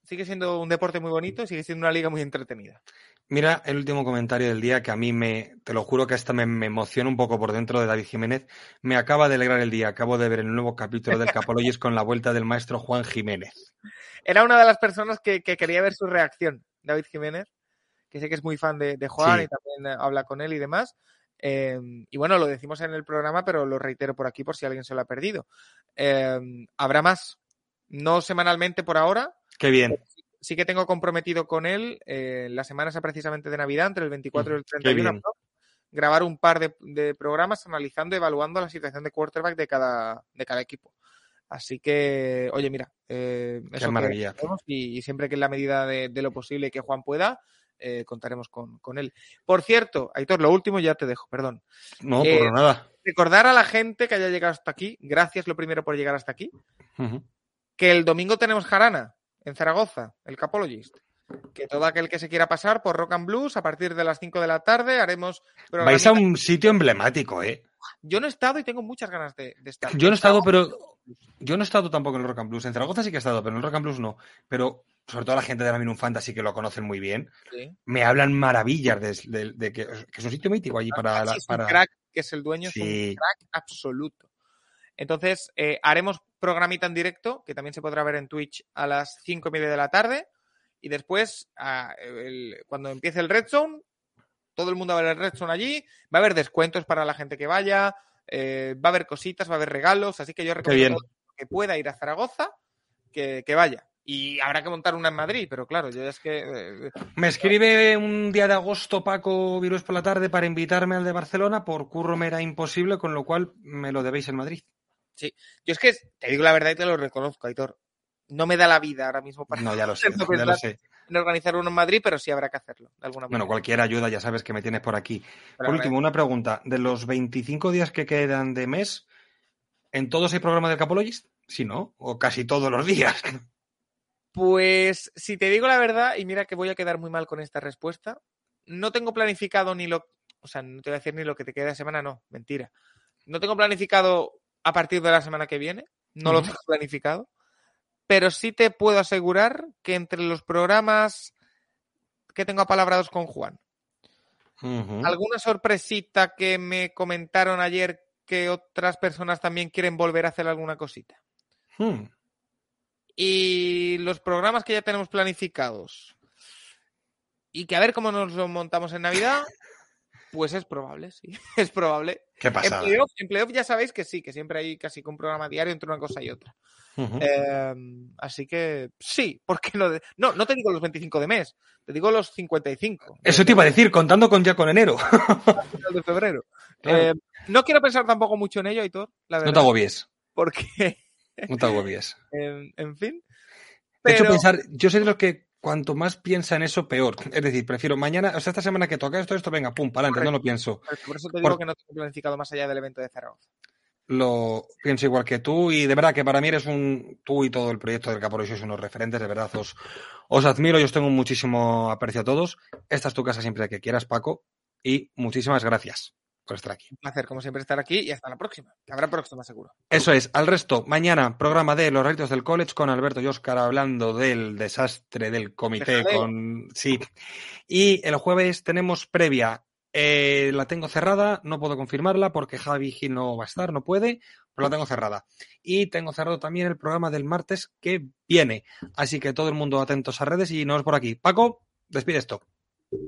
sigue siendo un deporte muy bonito y sigue siendo una liga muy entretenida.
Mira el último comentario del día que a mí me, te lo juro que esta me, emociona un poco por dentro de David Jiménez. Me acaba de alegrar el día. Acabo de ver el nuevo capítulo del Capoloyes con la vuelta del maestro Juan Jiménez.
Era una de las personas que, quería ver su reacción, David Jiménez, que sé que es muy fan de, Juan y también habla con él y demás. Em, y bueno, lo decimos en el programa, pero lo reitero por aquí por si alguien se lo ha perdido. Em, habrá más, no semanalmente por ahora,
Qué bien.
Sí, que tengo comprometido con él eh, la semana precisamente de Navidad, entre el 24 y el 31, grabar un par de, programas analizando, evaluando la situación de quarterback de cada, de cada equipo. Así que, oye, mira, eh,
eso maravilla.
Y, siempre que en la medida de, lo posible que Juan pueda, eh, contaremos con, él. Por cierto, Aitor, lo último ya te dejo, perdón.
No, por nada.
Recordar a la gente que haya llegado hasta aquí, gracias lo primero por llegar hasta aquí, que el domingo tenemos jarana en Zaragoza, el Capologist. Que todo aquel que se quiera pasar por Rock and Blues a partir de las 5 de la tarde haremos.
Vais a un sitio emblemático, ¿eh?
Yo no he estado y tengo muchas ganas de, estar.
Yo no he estado, pero. Yo no he estado tampoco en el Rock and Blues. En Zaragoza sí que he estado, pero en el Rock and Blues no. Pero sobre todo la gente de la Minun Fantasy que lo conocen muy bien, me hablan maravillas de, que, es un sitio mítico allí ah, para.
es un crack, que es el dueño, es un crack absoluto. Entonces, eh, haremos programita en directo, que también se podrá ver en Twitch a las cinco y media de la tarde. Y después, cuando empiece el Red Zone, todo el mundo va a ver el Red Zone allí. Va a haber descuentos para la gente que vaya. Eh, va a haber cositas, va a haber regalos. Así que yo recomiendo que pueda ir a Zaragoza, que, vaya. Y habrá que montar una en Madrid, pero claro, yo es que. Eh,
me escribe un día de agosto Paco Virus por la tarde para invitarme al de Barcelona. Por curro me era imposible, con lo cual me lo debéis en Madrid.
Sí, yo es que te digo la verdad y te lo reconozco, Aitor. No me da la vida ahora mismo para
no, ya lo sé, ya lo sé.
en organizar uno en Madrid, pero sí habrá que hacerlo. De alguna
bueno, cualquier ayuda, ya sabes que me tienes por aquí. por último, una pregunta. De los 25 días que quedan de mes, ¿en todos hay programa del Capologist? Sí, ¿no? O casi todos los días.
Pues si te digo la verdad, y mira que voy a quedar muy mal con esta respuesta, no tengo planificado ni lo, o sea, no te voy a decir ni lo que te queda de semana, no, mentira. No tengo planificado a partir de la semana que viene. No lo tengo planificado. Pero sí te puedo asegurar que entre los programas que tengo apalabrados con Juan, alguna sorpresita que me comentaron ayer que otras personas también quieren volver a hacer alguna cosita.
Hmm.
Y los programas que ya tenemos planificados. Y que a ver cómo nos lo montamos en Navidad. Pues es probable, sí. Es probable.
¿Qué pasa?
En playoff, ya sabéis que sí, que siempre hay casi un programa diario entre una cosa y otra. Em, así que sí, porque no, no, no te digo los 25 de mes, te digo los 55.
Eso te iba a decir, contando con ya con enero.
de febrero. Em, no quiero pensar tampoco mucho en ello, Aitor. La verdad,
no te agobies.
Porque.
no te agobies.
en, en fin.
De hecho, pensar, yo sé de los que cuanto más piensa en eso, peor. Es decir, prefiero mañana, o sea, esta semana que toca esto, esto, venga, pum, para adelante, no lo pienso.
Por eso te digo que no tengo planificado más allá del evento de Zaragoza.
Lo pienso igual que tú y de verdad que para mí eres un, tú y todo el proyecto del Caporo sois unos referentes, de verdad os, os admiro y os tengo muchísimo aprecio a todos. Esta es tu casa siempre que quieras, Paco, y muchísimas gracias. Por estar aquí.
Un placer, como siempre, estar aquí y hasta la próxima. Que habrá próxima, seguro.
Eso es. Al resto, mañana, programa de Los Raritos del College con Alberto y Oscar hablando del desastre del comité con. Sí. Y el jueves tenemos previa. Eh, la tengo cerrada, no puedo confirmarla porque Javi Gil no va a estar, no puede, pero la tengo cerrada. Y tengo cerrado también el programa del martes que viene. Así que todo el mundo atentos a redes y nos vemos por aquí. Paco, despide esto.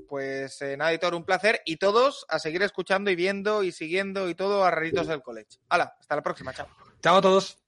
Pues eh, nada, Editor, un placer. Y todos a seguir escuchando y viendo y siguiendo y todo a Raritos del College. Hala, hasta la próxima, chao.
Chao a todos.